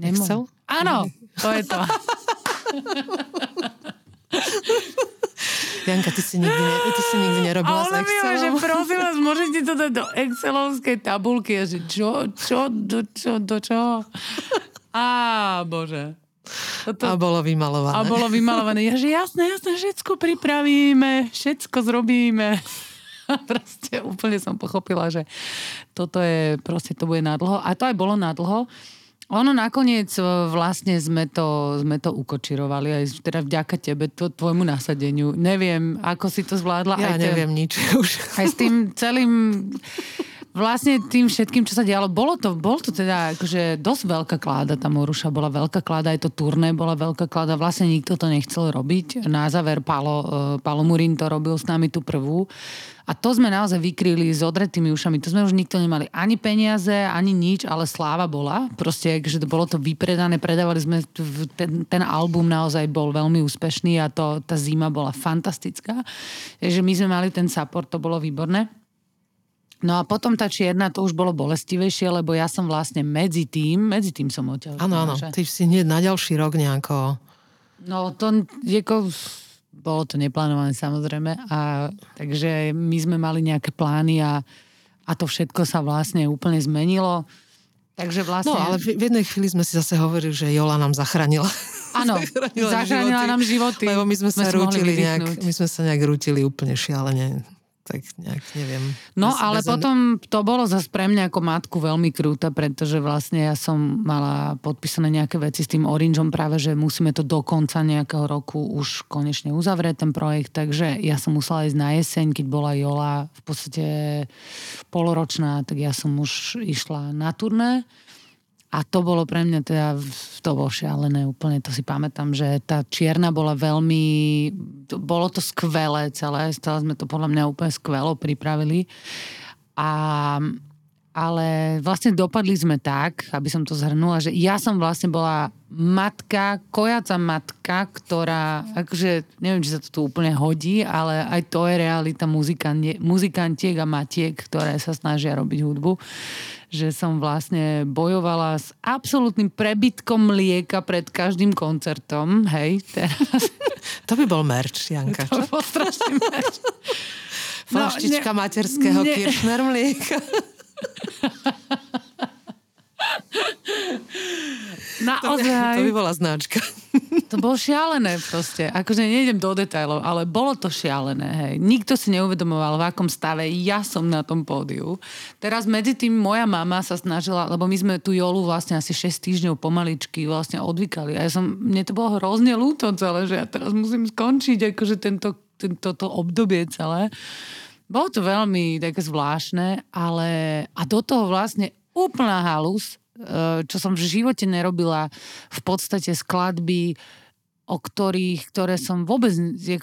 Nemo... Excel? Áno, to je to. Janka, ty si nikdy, ne, ty si nikdy nerobila a ona s Excelom? že prosím vás, môžete to dať do Excelovskej tabulky. A že čo, čo, do čo, do čo? Á, bože. Toto... A bolo vymalované. A bolo vymalované. Ja, že jasné, jasné, všetko pripravíme, všetko zrobíme. A proste úplne som pochopila, že toto je, proste to bude nadlho. A to aj bolo nadlho. Ono nakoniec e, vlastne sme to, sme to ukočirovali, aj teda vďaka tebe, to, tvojmu nasadeniu. Neviem, ako si to zvládla. Ja aj neviem nič už. Aj s tým celým vlastne tým všetkým, čo sa dialo, bolo to, bol to teda akože dosť veľká kláda, tá Moruša bola veľká kláda, aj to turné bola veľká kláda, vlastne nikto to nechcel robiť. Na záver Palo, e, Palo Murin to robil s nami tú prvú. A to sme naozaj vykryli s odretými ušami. To sme už nikto nemali ani peniaze, ani nič, ale sláva bola. Proste, že to bolo to vypredané, predávali sme ten, ten album naozaj bol veľmi úspešný a to, tá zima bola fantastická. Takže my sme mali ten support, to bolo výborné. No a potom tá čierna, to už bolo bolestivejšie, lebo ja som vlastne medzi tým, medzi tým som odtiaľ. Áno, áno, ty si hneď na ďalší rok nejako... No to, ako, bolo to neplánované samozrejme, a takže my sme mali nejaké plány a, a to všetko sa vlastne úplne zmenilo. Takže vlastne... No, ale v, v jednej chvíli sme si zase hovorili, že Jola nám zachránila. Áno, zachránila, zachránila nám životy. Lebo my sme, sme sa rútili nejak, my sme sa nejak rútili úplne šialene tak nejak neviem. No ale bez potom to bolo zase pre mňa ako matku veľmi krúta, pretože vlastne ja som mala podpísané nejaké veci s tým Orangeom práve, že musíme to do konca nejakého roku už konečne uzavrieť ten projekt, takže ja som musela ísť na jeseň, keď bola Jola v podstate poloročná, tak ja som už išla na turné a to bolo pre mňa teda, to bolo šialené úplne, to si pamätám, že tá čierna bola veľmi, to, bolo to skvelé celé, stále sme to podľa mňa úplne skvelo pripravili. A ale vlastne dopadli sme tak, aby som to zhrnula, že ja som vlastne bola matka, kojaca matka, ktorá, akože neviem, či sa to tu úplne hodí, ale aj to je realita muzikantiek a matiek, ktoré sa snažia robiť hudbu že som vlastne bojovala s absolútnym prebytkom mlieka pred každým koncertom, hej, teraz. To by bol merč, Janka? To by bol strašný merč. Flaštička no, ne, materského ne, Kirchner mlieka. Naozaj. To by bola značka. To bolo šialené proste. Akože nejdem do detajlov, ale bolo to šialené. Hej. Nikto si neuvedomoval, v akom stave ja som na tom pódiu. Teraz medzi tým moja mama sa snažila, lebo my sme tu Jolu vlastne asi 6 týždňov pomaličky vlastne odvykali. A ja som, mne to bolo hrozne ľúto celé, že ja teraz musím skončiť akože tento, tento to obdobie celé. Bolo to veľmi také zvláštne, ale a do toho vlastne úplná halus, e, čo som v živote nerobila, v podstate skladby, o ktorých, ktoré som vôbec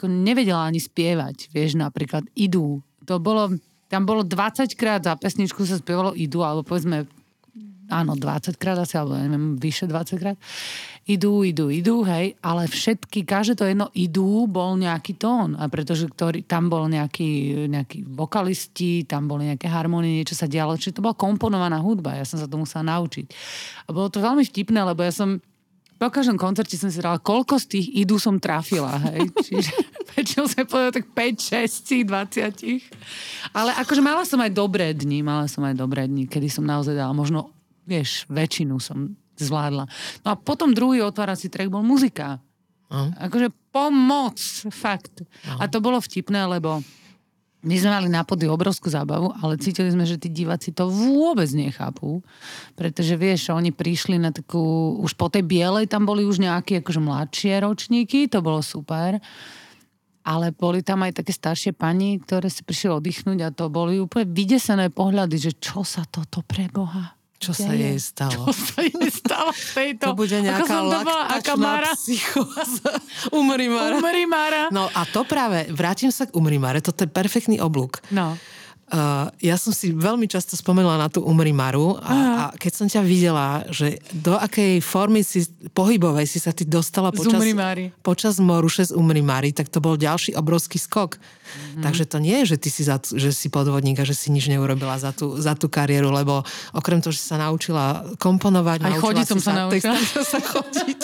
nevedela ani spievať. Vieš, napríklad idú. To bolo, tam bolo 20 krát za pesničku sa spievalo idú, alebo povedzme áno, 20 krát asi, alebo neviem, vyše 20 krát. Idú, idú, idú, hej, ale všetky, každé to jedno idú, bol nejaký tón. A pretože ktorý, tam bol nejaký, nejaký vokalisti, tam boli nejaké harmonie, niečo sa dialo. Čiže to bola komponovaná hudba, ja som sa to musela naučiť. A bolo to veľmi vtipné, lebo ja som po každom koncerte som si dala, koľko z tých idú som trafila, hej. Čiže väčšinou sa povedal tak 5, 6, 20. Ale akože mala som aj dobré dni, mala som aj dobré dni, kedy som naozaj dala možno vieš, väčšinu som zvládla. No a potom druhý otvárací track bol muzika. Uh. Akože pomoc, fakt. Uh. A to bolo vtipné, lebo my sme mali na pody obrovskú zábavu, ale cítili sme, že tí diváci to vôbec nechápu, pretože vieš, oni prišli na takú, už po tej bielej tam boli už nejaké akože mladšie ročníky, to bolo super, ale boli tam aj také staršie pani, ktoré si prišli oddychnúť a to boli úplne vydesené pohľady, že čo sa toto preboha čo sa jej stalo? Čo sa jej stalo v tejto... To bude nejaká laktačná psychóza. Umrimara. Umrimara. No a to práve, vrátim sa k Umrimare, toto je perfektný oblúk. No. Uh, ja som si veľmi často spomenula na tú Umri Maru a, a keď som ťa videla, že do akej formy si pohybovej si sa ty dostala počas, počas Moruše z Umri Mari, tak to bol ďalší obrovský skok. Mm-hmm. Takže to nie je, že ty si, za, že si podvodník a že si nič neurobila za tú, za tú kariéru, lebo okrem toho, že sa naučila komponovať, Aj chodiť som sa, sa naučila. sa chodiť.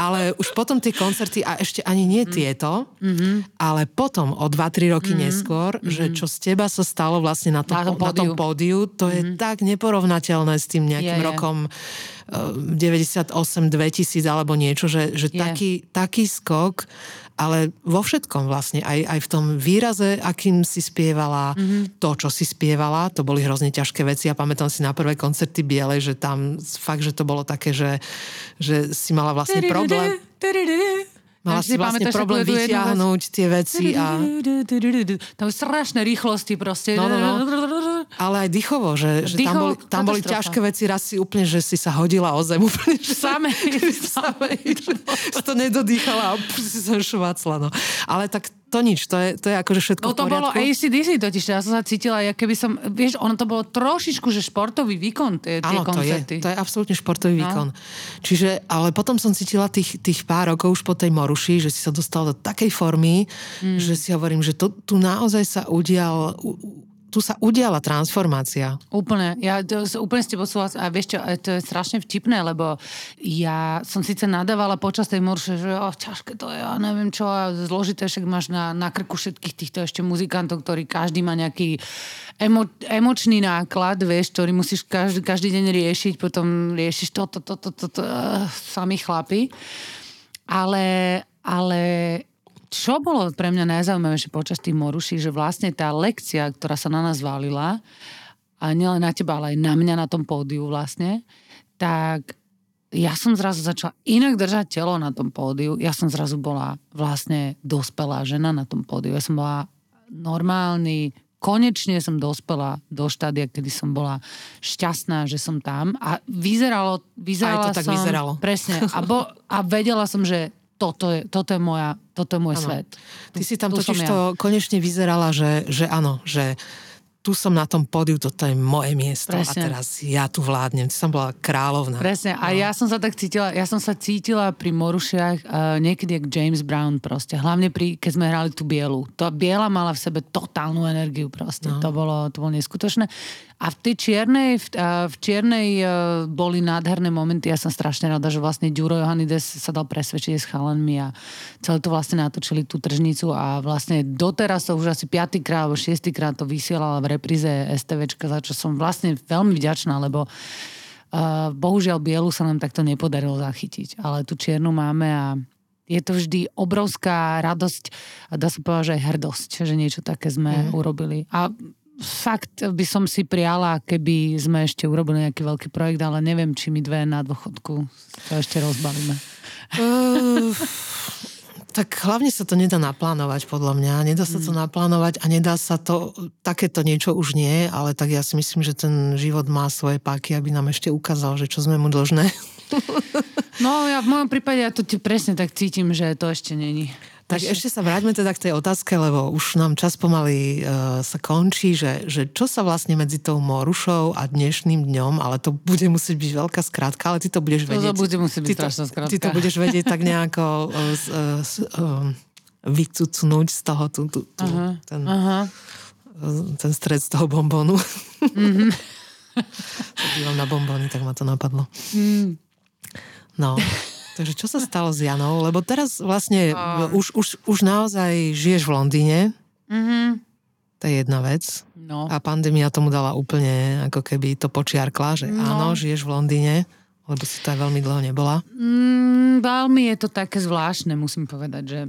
ale už potom tie koncerty, a ešte ani nie mm. tieto, mm-hmm. ale potom o 2-3 roky mm-hmm. neskôr, mm-hmm. že čo z teba sa stalo vlastne na tom, na tom, pódiu. Na tom pódiu, to mm-hmm. je mhm. tak neporovnateľné s tým nejakým je, rokom 98, eh, 2000 alebo niečo, že, že taký, taký skok ale vo všetkom vlastne, aj, aj v tom výraze, akým si spievala, mm-hmm. to, čo si spievala, to boli hrozne ťažké veci. Ja pamätám si na prvé koncerty Bielej, že tam fakt, že to bolo také, že, že si mala vlastne problém. Mala si vlastne problém vyťahnuť tie veci a... Tam strašné rýchlosti proste. No, no, no. Ale aj dýchovo, že, že Dýchovo, tam, boli, tam boli ťažké veci, raz si úplne, že si sa hodila o zem úplne. Že, same. same. že to nedodýchala a si sa švácla. No. Ale tak to nič, to je, to je akože všetko No to bolo ACDC totiž, ja som sa cítila, ja keby som, vieš, ono to bolo trošičku, že športový výkon, tie, tie Áno, koncerty. to je, to je absolútne športový no. výkon. Čiže, ale potom som cítila tých, tých pár rokov už po tej Moruši, že si sa dostala do takej formy, mm. že si hovorím, že to, tu naozaj sa udial tu sa udiala transformácia. Úplne, ja to, úplne s tebou a vieš čo, to je strašne vtipné, lebo ja som síce nadávala počas tej morše, že oh, ťažké to je, ja neviem čo, a zložité, však máš na, na krku všetkých týchto ešte muzikantov, ktorí každý má nejaký emo, emočný náklad, vieš, ktorý musíš každý, každý deň riešiť, potom riešiš toto, toto, toto, to, to, uh, sami chlapi. Ale, ale čo bolo pre mňa najzaujímavejšie počas tých moruší, že vlastne tá lekcia, ktorá sa na nás valila, a nielen na teba, ale aj na mňa na tom pódiu vlastne, tak ja som zrazu začala inak držať telo na tom pódiu. Ja som zrazu bola vlastne dospelá žena na tom pódiu. Ja som bola normálny, konečne som dospela do štádia, kedy som bola šťastná, že som tam a vyzeralo, vyzerala Aj to tak som, vyzeralo. Presne. A, bo, a vedela som, že toto je, toto je, moja, toto je môj ano. svet. Ty si tam totiž ja. to konečne vyzerala, že, že áno, že tu som na tom pódiu, toto je moje miesto Presne. a teraz ja tu vládnem. Ty som bola kráľovna. Presne. A no. ja som sa tak cítila, ja som sa cítila pri Morušiach uh, niekedy jak James Brown proste. Hlavne pri, keď sme hrali tú bielu. To biela mala v sebe totálnu energiu proste. No. To, bolo, to bolo neskutočné. A v tej čiernej, v, uh, v čiernej uh, boli nádherné momenty. Ja som strašne rada, že vlastne Ďuro Johanides sa dal presvedčiť s chalanmi a celé to vlastne natočili tú tržnicu a vlastne doteraz to už asi piatýkrát alebo šiestýkrát to vysielala v repríze STVčka, za čo som vlastne veľmi vďačná, lebo uh, bohužiaľ bielu sa nám takto nepodarilo zachytiť, ale tú čiernu máme a je to vždy obrovská radosť a dá sa povedať, že aj hrdosť, že niečo také sme mm. urobili. A fakt by som si priala, keby sme ešte urobili nejaký veľký projekt, ale neviem, či my dve na dôchodku to ešte rozbalíme. Uh, tak hlavne sa to nedá naplánovať, podľa mňa. Nedá sa to mm. naplánovať a nedá sa to, takéto niečo už nie, ale tak ja si myslím, že ten život má svoje páky, aby nám ešte ukázal, že čo sme mu dlžné. No ja v mojom prípade ja to presne tak cítim, že to ešte není. Tak ešte sa vráťme teda k tej otázke, lebo už nám čas pomaly uh, sa končí, že, že čo sa vlastne medzi tou Morušou a dnešným dňom, ale to bude musieť byť veľká skrátka, ale ty to budeš vedieť. To bude musieť byť strašná skrátka. Ty to budeš vedieť tak nejako uh, uh, uh, vycucnúť z toho tú, tú, tú, aha, ten, aha. ten stred z toho bombónu. Mm-hmm. Sa na bombóny, tak ma to napadlo. Mm. No. Takže čo sa stalo s Janou? Lebo teraz vlastne uh. už, už, už naozaj žiješ v Londýne. Mm-hmm. To je jedna vec. No. A pandémia tomu dala úplne ako keby to počiarkla, že no. áno, žiješ v Londýne, lebo si to aj veľmi dlho nebola. Mm, veľmi je to také zvláštne, musím povedať, že,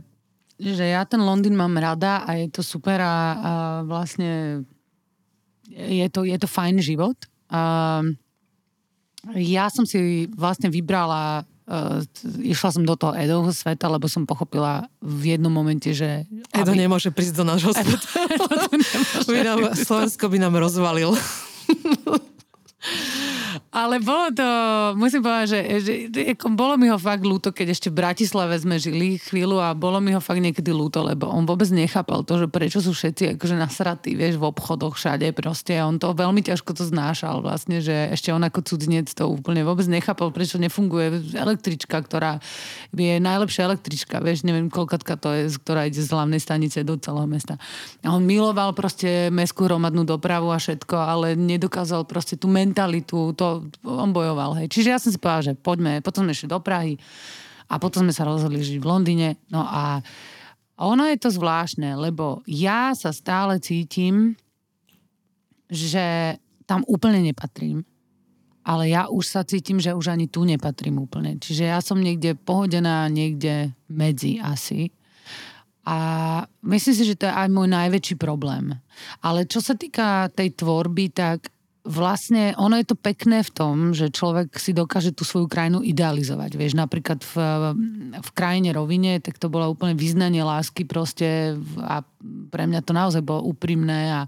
že ja ten Londýn mám rada a je to super a, a vlastne je to, je to fajn život. A ja som si vlastne vybrala išla som do toho Edovho sveta, lebo som pochopila v jednom momente, že... Edo aby... nemôže prísť do nášho sveta. Edo, Slovensko by nám rozvalil. Ale bolo to, musím povedať, že, že bolo mi ho fakt ľúto, keď ešte v Bratislave sme žili chvíľu a bolo mi ho fakt niekedy ľúto, lebo on vôbec nechápal to, že prečo sú všetci akože nasratí, vieš, v obchodoch všade proste. On to veľmi ťažko to znášal vlastne, že ešte on ako cudzinec to úplne vôbec nechápal, prečo nefunguje električka, ktorá je najlepšia električka, vieš, neviem, koľkatka to je, ktorá ide z hlavnej stanice do celého mesta. A on miloval proste mestskú hromadnú dopravu a všetko, ale nedokázal proste tú mentalitu, to, on bojoval, hej. Čiže ja som si povedala, že poďme, potom sme išli do Prahy a potom sme sa rozhodli žiť v Londýne. No a ono je to zvláštne, lebo ja sa stále cítim, že tam úplne nepatrím. Ale ja už sa cítim, že už ani tu nepatrím úplne. Čiže ja som niekde pohodená, niekde medzi asi. A myslím si, že to je aj môj najväčší problém. Ale čo sa týka tej tvorby, tak vlastne ono je to pekné v tom, že človek si dokáže tú svoju krajinu idealizovať. Vieš, napríklad v, v krajine rovine, tak to bolo úplne vyznanie lásky proste a pre mňa to naozaj bolo úprimné a,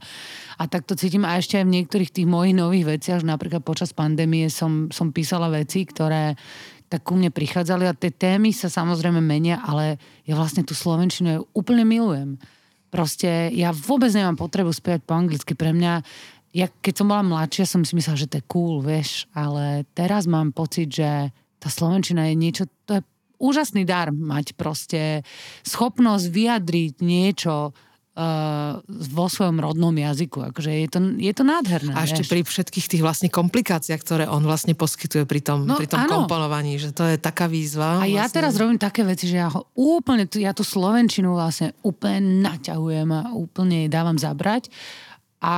a tak to cítim a ešte aj v niektorých tých mojich nových veciach, napríklad počas pandémie som, som písala veci, ktoré tak ku mne prichádzali a tie témy sa samozrejme menia, ale ja vlastne tú Slovenčinu ja úplne milujem. Proste ja vôbec nemám potrebu spievať po anglicky. Pre mňa ja keď som bola mladšia, som si myslela, že to je cool, vieš, ale teraz mám pocit, že tá Slovenčina je niečo, to je úžasný dar mať proste schopnosť vyjadriť niečo uh, vo svojom rodnom jazyku. Akože je to, je to nádherné. A ešte vieš. pri všetkých tých vlastne komplikáciách, ktoré on vlastne poskytuje pri tom, no, pri tom komponovaní, že to je taká výzva. A vlastne. ja teraz robím také veci, že ja ho úplne, ja tú Slovenčinu vlastne úplne naťahujem a úplne jej dávam zabrať a,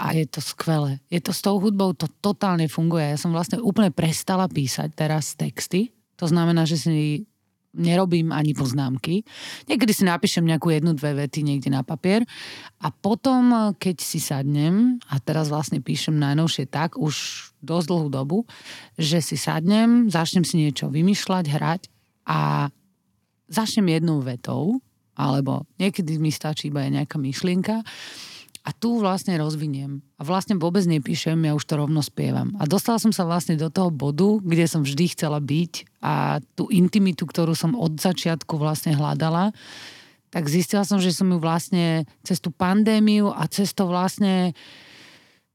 a je to skvelé. Je to s tou hudbou, to totálne funguje. Ja som vlastne úplne prestala písať teraz texty. To znamená, že si nerobím ani poznámky. Niekedy si napíšem nejakú jednu, dve vety niekde na papier a potom, keď si sadnem, a teraz vlastne píšem najnovšie tak, už dosť dlhú dobu, že si sadnem, začnem si niečo vymýšľať, hrať a začnem jednou vetou, alebo niekedy mi stačí iba nejaká myšlienka a tu vlastne rozviniem. A vlastne vôbec nepíšem, ja už to rovno spievam. A dostala som sa vlastne do toho bodu, kde som vždy chcela byť a tú intimitu, ktorú som od začiatku vlastne hľadala, tak zistila som, že som ju vlastne cez tú pandémiu a cez to vlastne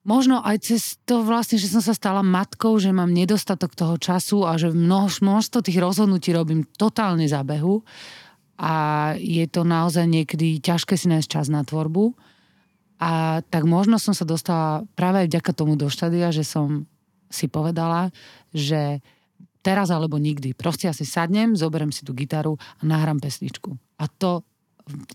možno aj cez to vlastne, že som sa stala matkou, že mám nedostatok toho času a že množ, množstvo tých rozhodnutí robím totálne za behu a je to naozaj niekedy ťažké si nájsť čas na tvorbu. A tak možno som sa dostala práve vďaka tomu do štádia, že som si povedala, že teraz alebo nikdy. Proste ja si sadnem, zoberiem si tú gitaru a nahrám pesničku. A to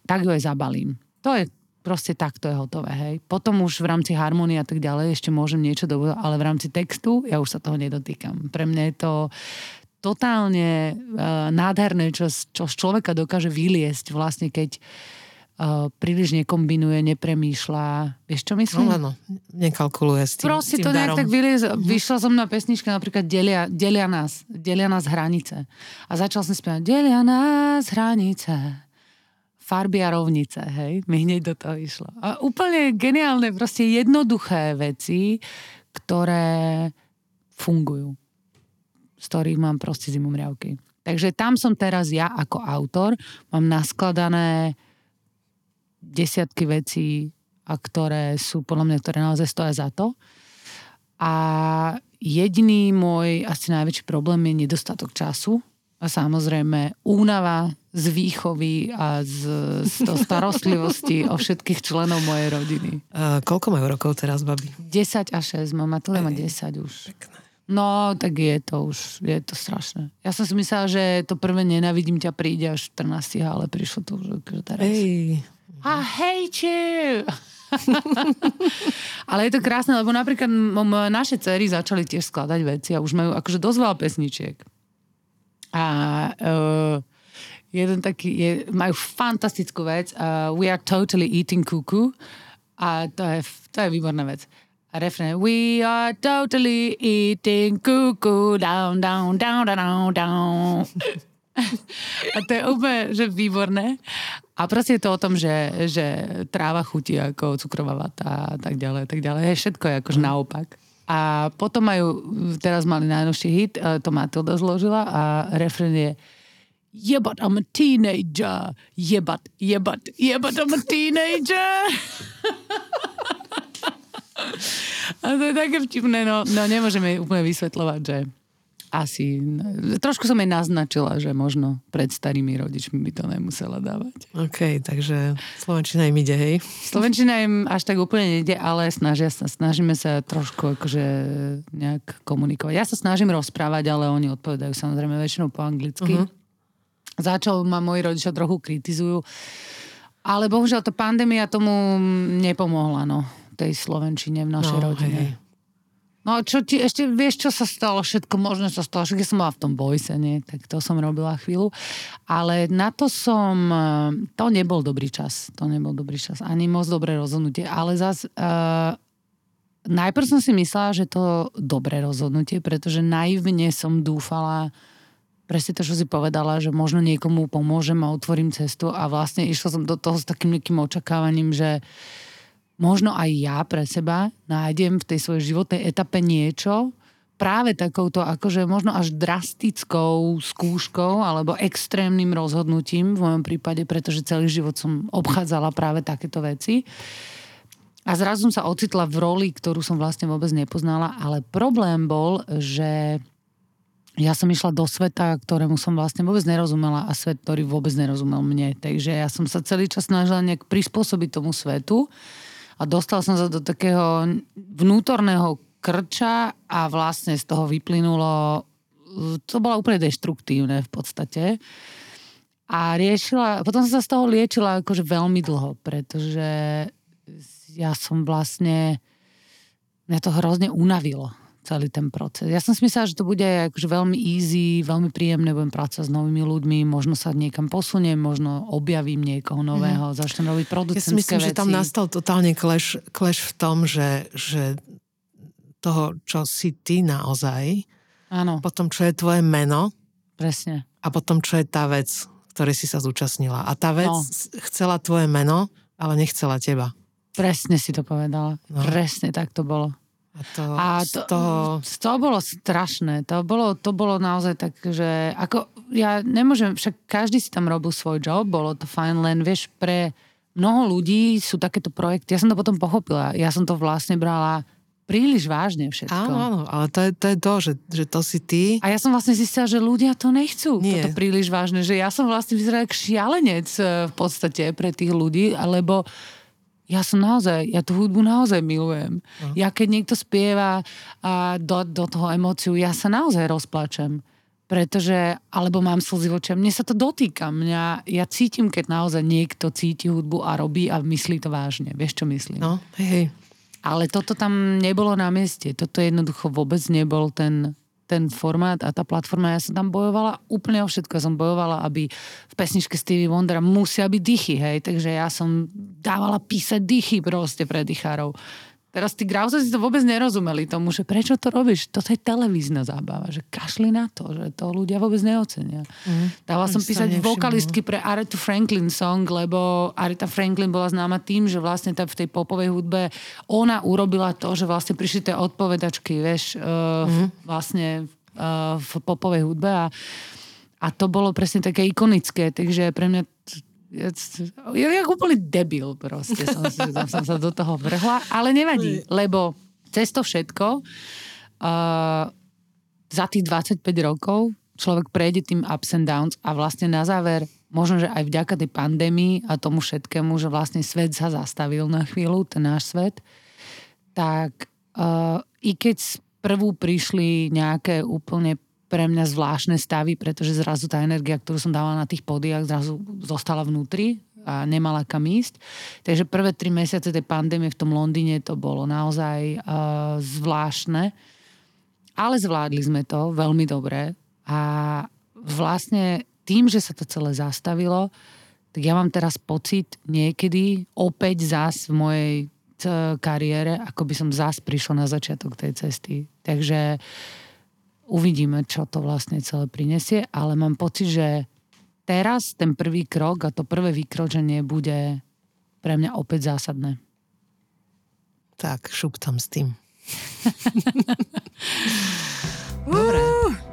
tak ju aj zabalím. To je proste takto je hotové, hej. Potom už v rámci harmonie a tak ďalej ešte môžem niečo do, ale v rámci textu ja už sa toho nedotýkam. Pre mňa je to totálne uh, nádherné, čo, čo z človeka dokáže vyliesť vlastne, keď príliš nekombinuje, nepremýšľa. Vieš, čo myslím? No áno, nekalkuluje s tým Proste tým to nejak darom. tak vyliez, mm-hmm. vyšla zo mňa pesnička napríklad delia, delia nás, delia nás hranice. A začal som spievať Delia nás hranice farby a rovnice, hej, mi hneď do toho išlo. A úplne geniálne, proste jednoduché veci, ktoré fungujú, z ktorých mám proste zimomriavky. Takže tam som teraz ja ako autor, mám naskladané desiatky vecí, a ktoré sú podľa mňa, ktoré naozaj stoja za to. A jediný môj asi najväčší problém je nedostatok času a samozrejme únava z výchovy a z, z to starostlivosti o všetkých členov mojej rodiny. Uh, koľko majú rokov teraz, babi? 10 a 6, mám Matúle má 10 už. Pekné. No, tak je to už, je to strašné. Ja som si myslela, že to prvé nenavidím ťa príde až 14, ale prišlo to už teraz. Ej, I hate you! ale je to krásne, lebo napríklad naše cery začali tiež skladať veci a už majú akože dosť veľa pesničiek. A uh, jeden taký, je, majú fantastickú vec, uh, We are totally eating cuckoo. A to je, to je výborná vec. A refrén, We are totally eating cuckoo, down, down, down, down, down. A to je úplne, že výborné. A proste je to o tom, že, že tráva chutí ako cukrová vata a tak ďalej, tak ďalej. Všetko je akože naopak. A potom majú, teraz mali najnovší hit, eh, to Matilda zložila a refren je but I'm a teenager. But, yeah, but I'm a teenager. A to je také vtipné, no, no nemôžeme úplne vysvetľovať, že asi, trošku som jej naznačila, že možno pred starými rodičmi by to nemusela dávať. OK, takže Slovenčina im ide, hej? Slovenčina im až tak úplne nejde, ale snažia sa, snažíme sa trošku akože nejak komunikovať. Ja sa snažím rozprávať, ale oni odpovedajú samozrejme väčšinou po anglicky. Uh-huh. Začal ma moji rodičia trochu kritizujú, ale bohužiaľ to pandémia tomu nepomohla, no, tej Slovenčine v našej No, rodine. hej. No čo ti, ešte vieš, čo sa stalo? Všetko možné sa stalo. Ja som bola v tom bojse, nie? Tak to som robila chvíľu. Ale na to som... eh, To nebol dobrý čas. To nebol dobrý čas. Ani moc dobré rozhodnutie. Ale zas... Uh, najprv som si myslela, že to dobré rozhodnutie, pretože naivne som dúfala presne to, čo si povedala, že možno niekomu pomôžem a otvorím cestu a vlastne išla som do toho s takým nejakým očakávaním, že možno aj ja pre seba nájdem v tej svojej životnej etape niečo, práve takouto akože možno až drastickou skúškou alebo extrémnym rozhodnutím v mojom prípade, pretože celý život som obchádzala práve takéto veci. A zrazu som sa ocitla v roli, ktorú som vlastne vôbec nepoznala, ale problém bol, že ja som išla do sveta, ktorému som vlastne vôbec nerozumela a svet, ktorý vôbec nerozumel mne. Takže ja som sa celý čas snažila nejak prispôsobiť tomu svetu a dostala som sa do takého vnútorného krča a vlastne z toho vyplynulo, to bolo úplne deštruktívne v podstate. A riešila, potom som sa z toho liečila akože veľmi dlho, pretože ja som vlastne, mňa to hrozne unavilo celý ten proces. Ja som si myslela, že to bude akože veľmi easy, veľmi príjemné, budem pracovať s novými ľuďmi, možno sa niekam posuniem, možno objavím niekoho nového, mm. začnem robiť Ja si producentské myslím, veci. že tam nastal totálne clash, clash v tom, že, že toho, čo si ty naozaj, Áno, potom čo je tvoje meno presne. a potom čo je tá vec, ktorej si sa zúčastnila. A tá vec No. chcela tvoje meno, ale nechcela teba. Presne si to povedala. No. Presne tak to bolo. A to, A z to, toho... to bolo strašné. To bolo, to bolo naozaj tak, že ako ja nemôžem, však každý si tam robil svoj job, bolo to fajn, len vieš, pre mnoho ľudí sú takéto projekty, ja som to potom pochopila, ja som to vlastne brala príliš vážne všetko. Áno, áno, ale to je to, je to že, že to si ty. A ja som vlastne zistila, že ľudia to nechcú, Nie. toto príliš vážne, že ja som vlastne vyzerala ako šialenec eh, v podstate pre tých ľudí, alebo ja som naozaj, ja tú hudbu naozaj milujem. No. Ja keď niekto spieva a do, do toho emóciu, ja sa naozaj rozplačem. Pretože, alebo mám slzy v očiam, mne sa to dotýka. Mňa, ja cítim, keď naozaj niekto cíti hudbu a robí a myslí to vážne. Vieš, čo myslím? No, hej. Ale toto tam nebolo na mieste. Toto jednoducho vôbec nebol ten, ten formát a tá platforma. Ja som tam bojovala úplne o všetko. Ja som bojovala, aby v pesničke Stevie Wondera musia byť dychy, hej. Takže ja som dávala písať dychy proste pre dychárov. Teraz tí grauze si to vôbec nerozumeli tomu, že prečo to robíš? Toto je televízna zábava, že kašli na to, že to ľudia vôbec neocenia. Mm. Dala som písať vokalistky pre Aretha Franklin song, lebo Aretha Franklin bola známa tým, že vlastne v tej popovej hudbe ona urobila to, že vlastne prišli tie odpovedačky, vieš, uh, mm. vlastne uh, v popovej hudbe a, a to bolo presne také ikonické, takže pre mňa ja, ja, ja úplný debil proste som, som, som sa do toho vrhla, ale nevadí, lebo cez to všetko uh, za tých 25 rokov človek prejde tým ups and downs a vlastne na záver možno, že aj vďaka tej pandémii a tomu všetkému, že vlastne svet sa zastavil na chvíľu, ten náš svet, tak uh, i keď prvú prišli nejaké úplne pre mňa zvláštne stavy, pretože zrazu tá energia, ktorú som dávala na tých podiach, zrazu zostala vnútri a nemala kam ísť. Takže prvé tri mesiace tej pandémie v tom Londýne to bolo naozaj uh, zvláštne. Ale zvládli sme to veľmi dobre a vlastne tým, že sa to celé zastavilo, tak ja mám teraz pocit niekedy opäť zás v mojej kariére, ako by som zás prišla na začiatok tej cesty. Takže uh, uvidíme, čo to vlastne celé prinesie, ale mám pocit, že teraz ten prvý krok a to prvé vykročenie bude pre mňa opäť zásadné. Tak, šup tam s tým. Dobre.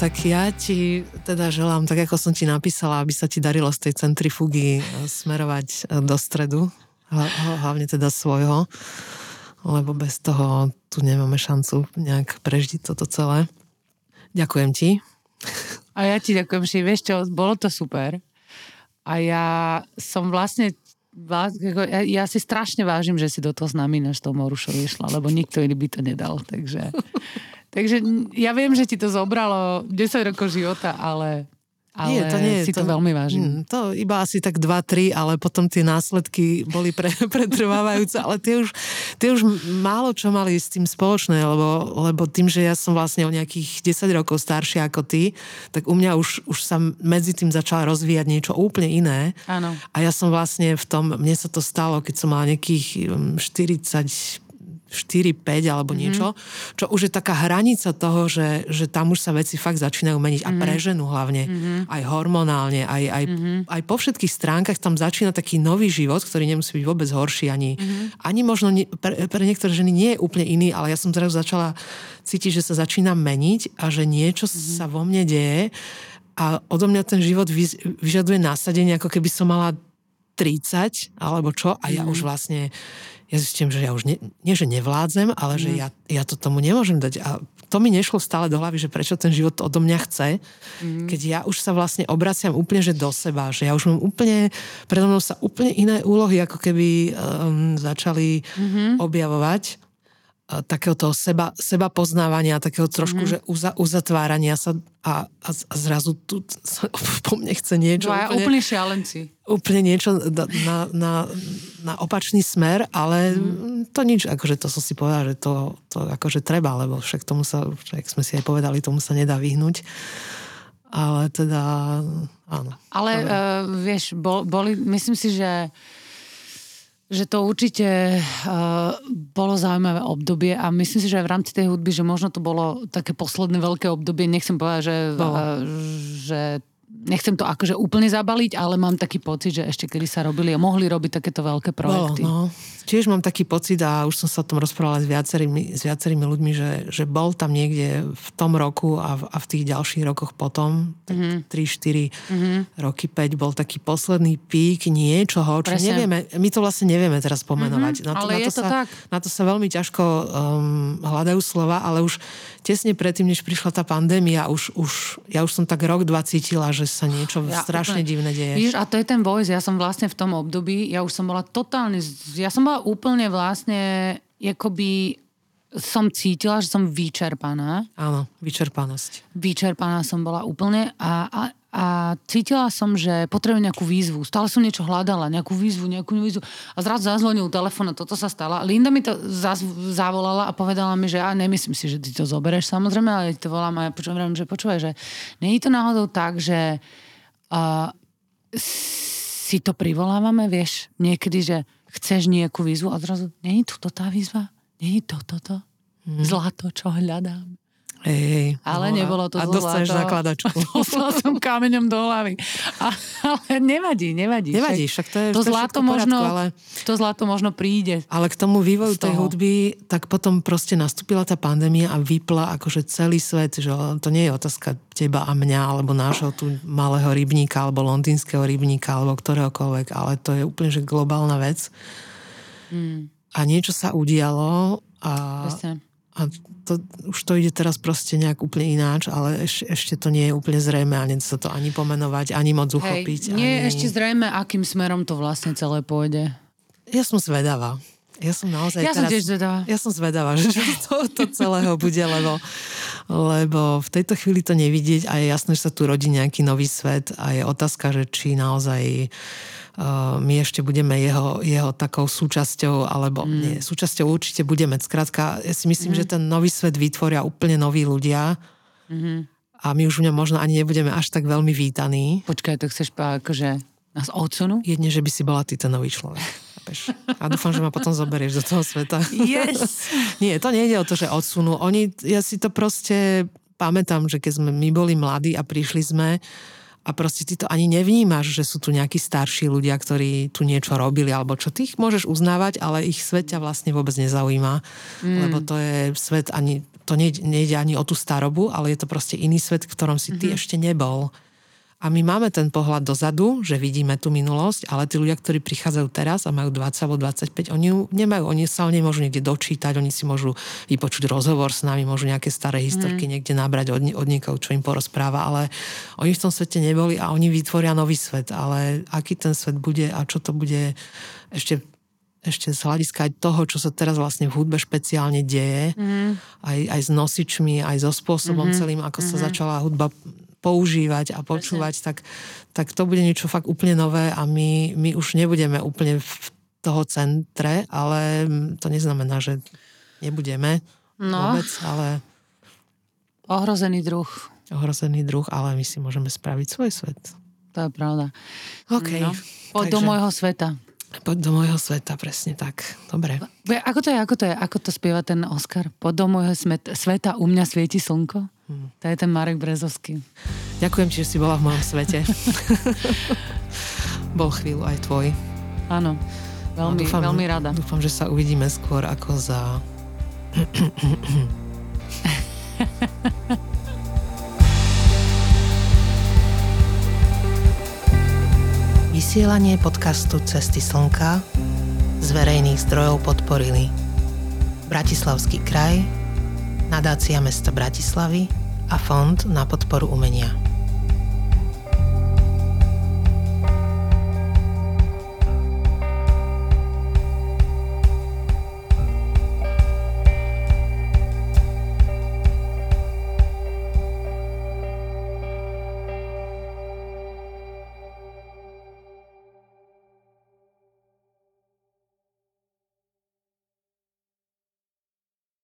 Tak ja ti teda želám, tak ako som ti napísala, aby sa ti darilo z tej centrifugy eh, smerovať eh, do stredu, hlavne teda svojho, lebo bez toho tu nemáme šancu nejak prežiť toto celé. Ďakujem ti. A ja ti ďakujem, že vieš čo, bolo to super. A ja som vlastne ja, ja si strašne vážim, že si do toho s nami na tou Morušou išla, lebo nikto iný by to nedal, takže Takže ja viem, že ti to zobralo 10 rokov života, ale ale nie, to nie, si to, to veľmi vážim. Mm, to iba asi tak 2-3, ale potom tie následky boli pre, pretrvávajúce, ale tie už, tie už málo čo mali s tým spoločné, lebo, lebo tým, že ja som vlastne o nejakých 10 rokov staršia ako ty, tak u mňa už, už sa medzi tým začala rozvíjať niečo úplne iné. Áno. A ja som vlastne v tom, mne sa to stalo, keď som mala nejakých 40 4-5 alebo mm-hmm. niečo, čo už je taká hranica toho, že, že tam už sa veci fakt začínajú meniť mm-hmm. a pre ženu hlavne, mm-hmm. aj hormonálne, aj, aj, mm-hmm. aj po všetkých stránkach tam začína taký nový život, ktorý nemusí byť vôbec horší, ani, mm-hmm. ani možno nie, pre, pre niektoré ženy nie je úplne iný, ale ja som zrazu začala cítiť, že sa začína meniť a že niečo mm-hmm. sa vo mne deje a odo mňa ten život vyžaduje násadenie, ako keby som mala 30 alebo čo a ja mm. už vlastne ja zistím, že ja už nie, nie že nevládzem, ale mm. že ja, ja to tomu nemôžem dať. A to mi nešlo stále do hlavy, že prečo ten život odo mňa chce, mm. keď ja už sa vlastne obraciam úplne že do seba, že ja už mám úplne, predo mnou sa úplne iné úlohy ako keby um, začali mm-hmm. objavovať takého toho seba, seba poznávania, takého trošku, mm. že uza, uzatvárania sa a, a, a zrazu tu sa po mne chce niečo. Dvaja úplne, úplne šialenci. Úplne niečo na, na, na opačný smer, ale mm. to nič, akože to som si povedala, že to, to akože treba, lebo však tomu sa, však sme si aj povedali, tomu sa nedá vyhnúť. Ale teda, áno. Ale uh, vieš, bol, boli, myslím si, že že to určite uh, bolo zaujímavé obdobie a myslím si, že aj v rámci tej hudby, že možno to bolo také posledné veľké obdobie, nechcem povedať, že, uh, že nechcem to akože úplne zabaliť, ale mám taký pocit, že ešte kedy sa robili a mohli robiť takéto veľké projekty. Bolo, no. Tiež mám taký pocit a už som sa o tom rozprávala s viacerými, s viacerými ľuďmi, že, že bol tam niekde v tom roku a v, a v tých ďalších rokoch potom, mm-hmm. 3-4 mm-hmm. roky, 5, bol taký posledný pík niečoho, čo Presne. nevieme, my to vlastne nevieme teraz pomenovať. Mm-hmm, na to, ale na to, to sa, tak. Na to sa veľmi ťažko um, hľadajú slova, ale už tesne predtým, než prišla tá pandémia, už, už, ja už som tak rok, dva cítila, že sa niečo ja, strašne úplne, divné deje. Víš, a to je ten voice, ja som vlastne v tom období, ja už som bola totálne, ja som bola úplne vlastne, akoby som cítila, že som vyčerpaná. Áno, vyčerpanosť. Vyčerpaná som bola úplne a, a, a cítila som, že potrebujem nejakú výzvu. Stále som niečo hľadala, nejakú výzvu, nejakú výzvu. A zrazu zazvonil telefón a toto sa stalo. Linda mi to zaz, zavolala a povedala mi, že ja nemyslím si, že ty to zoberieš samozrejme, ale to volám a ja počujem, že počúvaj, že nie je to náhodou tak, že uh, si to privolávame, vieš, niekedy, že chceš nejakú výzvu a zrazu, není to tá výzva? Není to toto? Mm. Zlato, čo hľadám. Hej, ale no, nebolo to a zlato. A dostaneš nakladačku. Dostala som kameňom do hlavy. A, ale nevadí, nevadí. Nevadí, však to je to zlato poradku, možno, ale... To zlato možno príde. Ale k tomu vývoju tej hudby, tak potom proste nastúpila tá pandémia a vypla akože celý svet, že to nie je otázka teba a mňa, alebo nášho tu malého rybníka, alebo londýnskeho rybníka, alebo ktoréhokoľvek, ale to je úplne že globálna vec. Hmm a niečo sa udialo a, a to, už to ide teraz proste nejak úplne ináč, ale eš, ešte to nie je úplne zrejme a nedá sa to ani pomenovať, ani moc uchopiť. Hej, nie ani... je ešte zrejme, akým smerom to vlastne celé pôjde. Ja som zvedavá. Ja som naozaj ja teraz... som tiež zvedavá. Ja som zvedavá, že to, to celého bude, lebo, lebo v tejto chvíli to nevidieť a je jasné, že sa tu rodí nejaký nový svet a je otázka, že či naozaj my ešte budeme jeho, jeho takou súčasťou, alebo mm. nie, súčasťou určite budeme. Skrátka, ja si myslím, mm. že ten nový svet vytvoria úplne noví ľudia mm. a my už v ňom možno ani nebudeme až tak veľmi vítaní. Počkaj, to chceš akože nás odsunú? Jedne, že by si bola ty ten nový človek. A dúfam, že ma potom zoberieš do toho sveta. Yes! Nie, to nejde o to, že odsunú. Oni, ja si to proste pamätám, že keď sme my boli mladí a prišli sme, a proste ty to ani nevnímaš, že sú tu nejakí starší ľudia, ktorí tu niečo robili, alebo čo ty ich môžeš uznávať, ale ich svet ťa vlastne vôbec nezaujíma, mm. lebo to je svet ani, to nejde ani o tú starobu, ale je to proste iný svet, v ktorom si ty mm-hmm. ešte nebol. A my máme ten pohľad dozadu, že vidíme tú minulosť, ale tí ľudia, ktorí prichádzajú teraz a majú 20 alebo 25, oni ju nemajú, oni sa nemôžu niekde dočítať, oni si môžu vypočuť rozhovor s nami, môžu nejaké staré historky mm. niekde nabrať od, od niekoho, čo im porozpráva, ale oni v tom svete neboli a oni vytvoria nový svet, ale aký ten svet bude a čo to bude ešte ešte z hľadiska aj toho, čo sa teraz vlastne v hudbe špeciálne deje, mm. aj, aj s nosičmi, aj so spôsobom mm-hmm. celým, ako mm-hmm. sa začala hudba používať a počúvať, tak, tak to bude niečo fakt úplne nové a my, my už nebudeme úplne v toho centre, ale to neznamená, že nebudeme no. vôbec, ale... Ohrozený druh. Ohrozený druh, ale my si môžeme spraviť svoj svet. To je pravda. OK. No, poď takže... do môjho sveta. Poď do môjho sveta, presne tak. Dobre. Ako to je, ako to je, ako to spieva ten Oscar? Poď do môjho sveta, u mňa svieti slnko? Hmm. To je ten Marek Brezovský. Ďakujem že si bola v mojom svete. Bol chvíľu aj tvoj. Áno, veľmi, no, dúfam, veľmi rada. Dúfam, že sa uvidíme skôr ako za... Vysielanie podcastu Cesty slnka z verejných zdrojov podporili Bratislavský kraj, nadácia mesta Bratislavy a Fond na podporu umenia.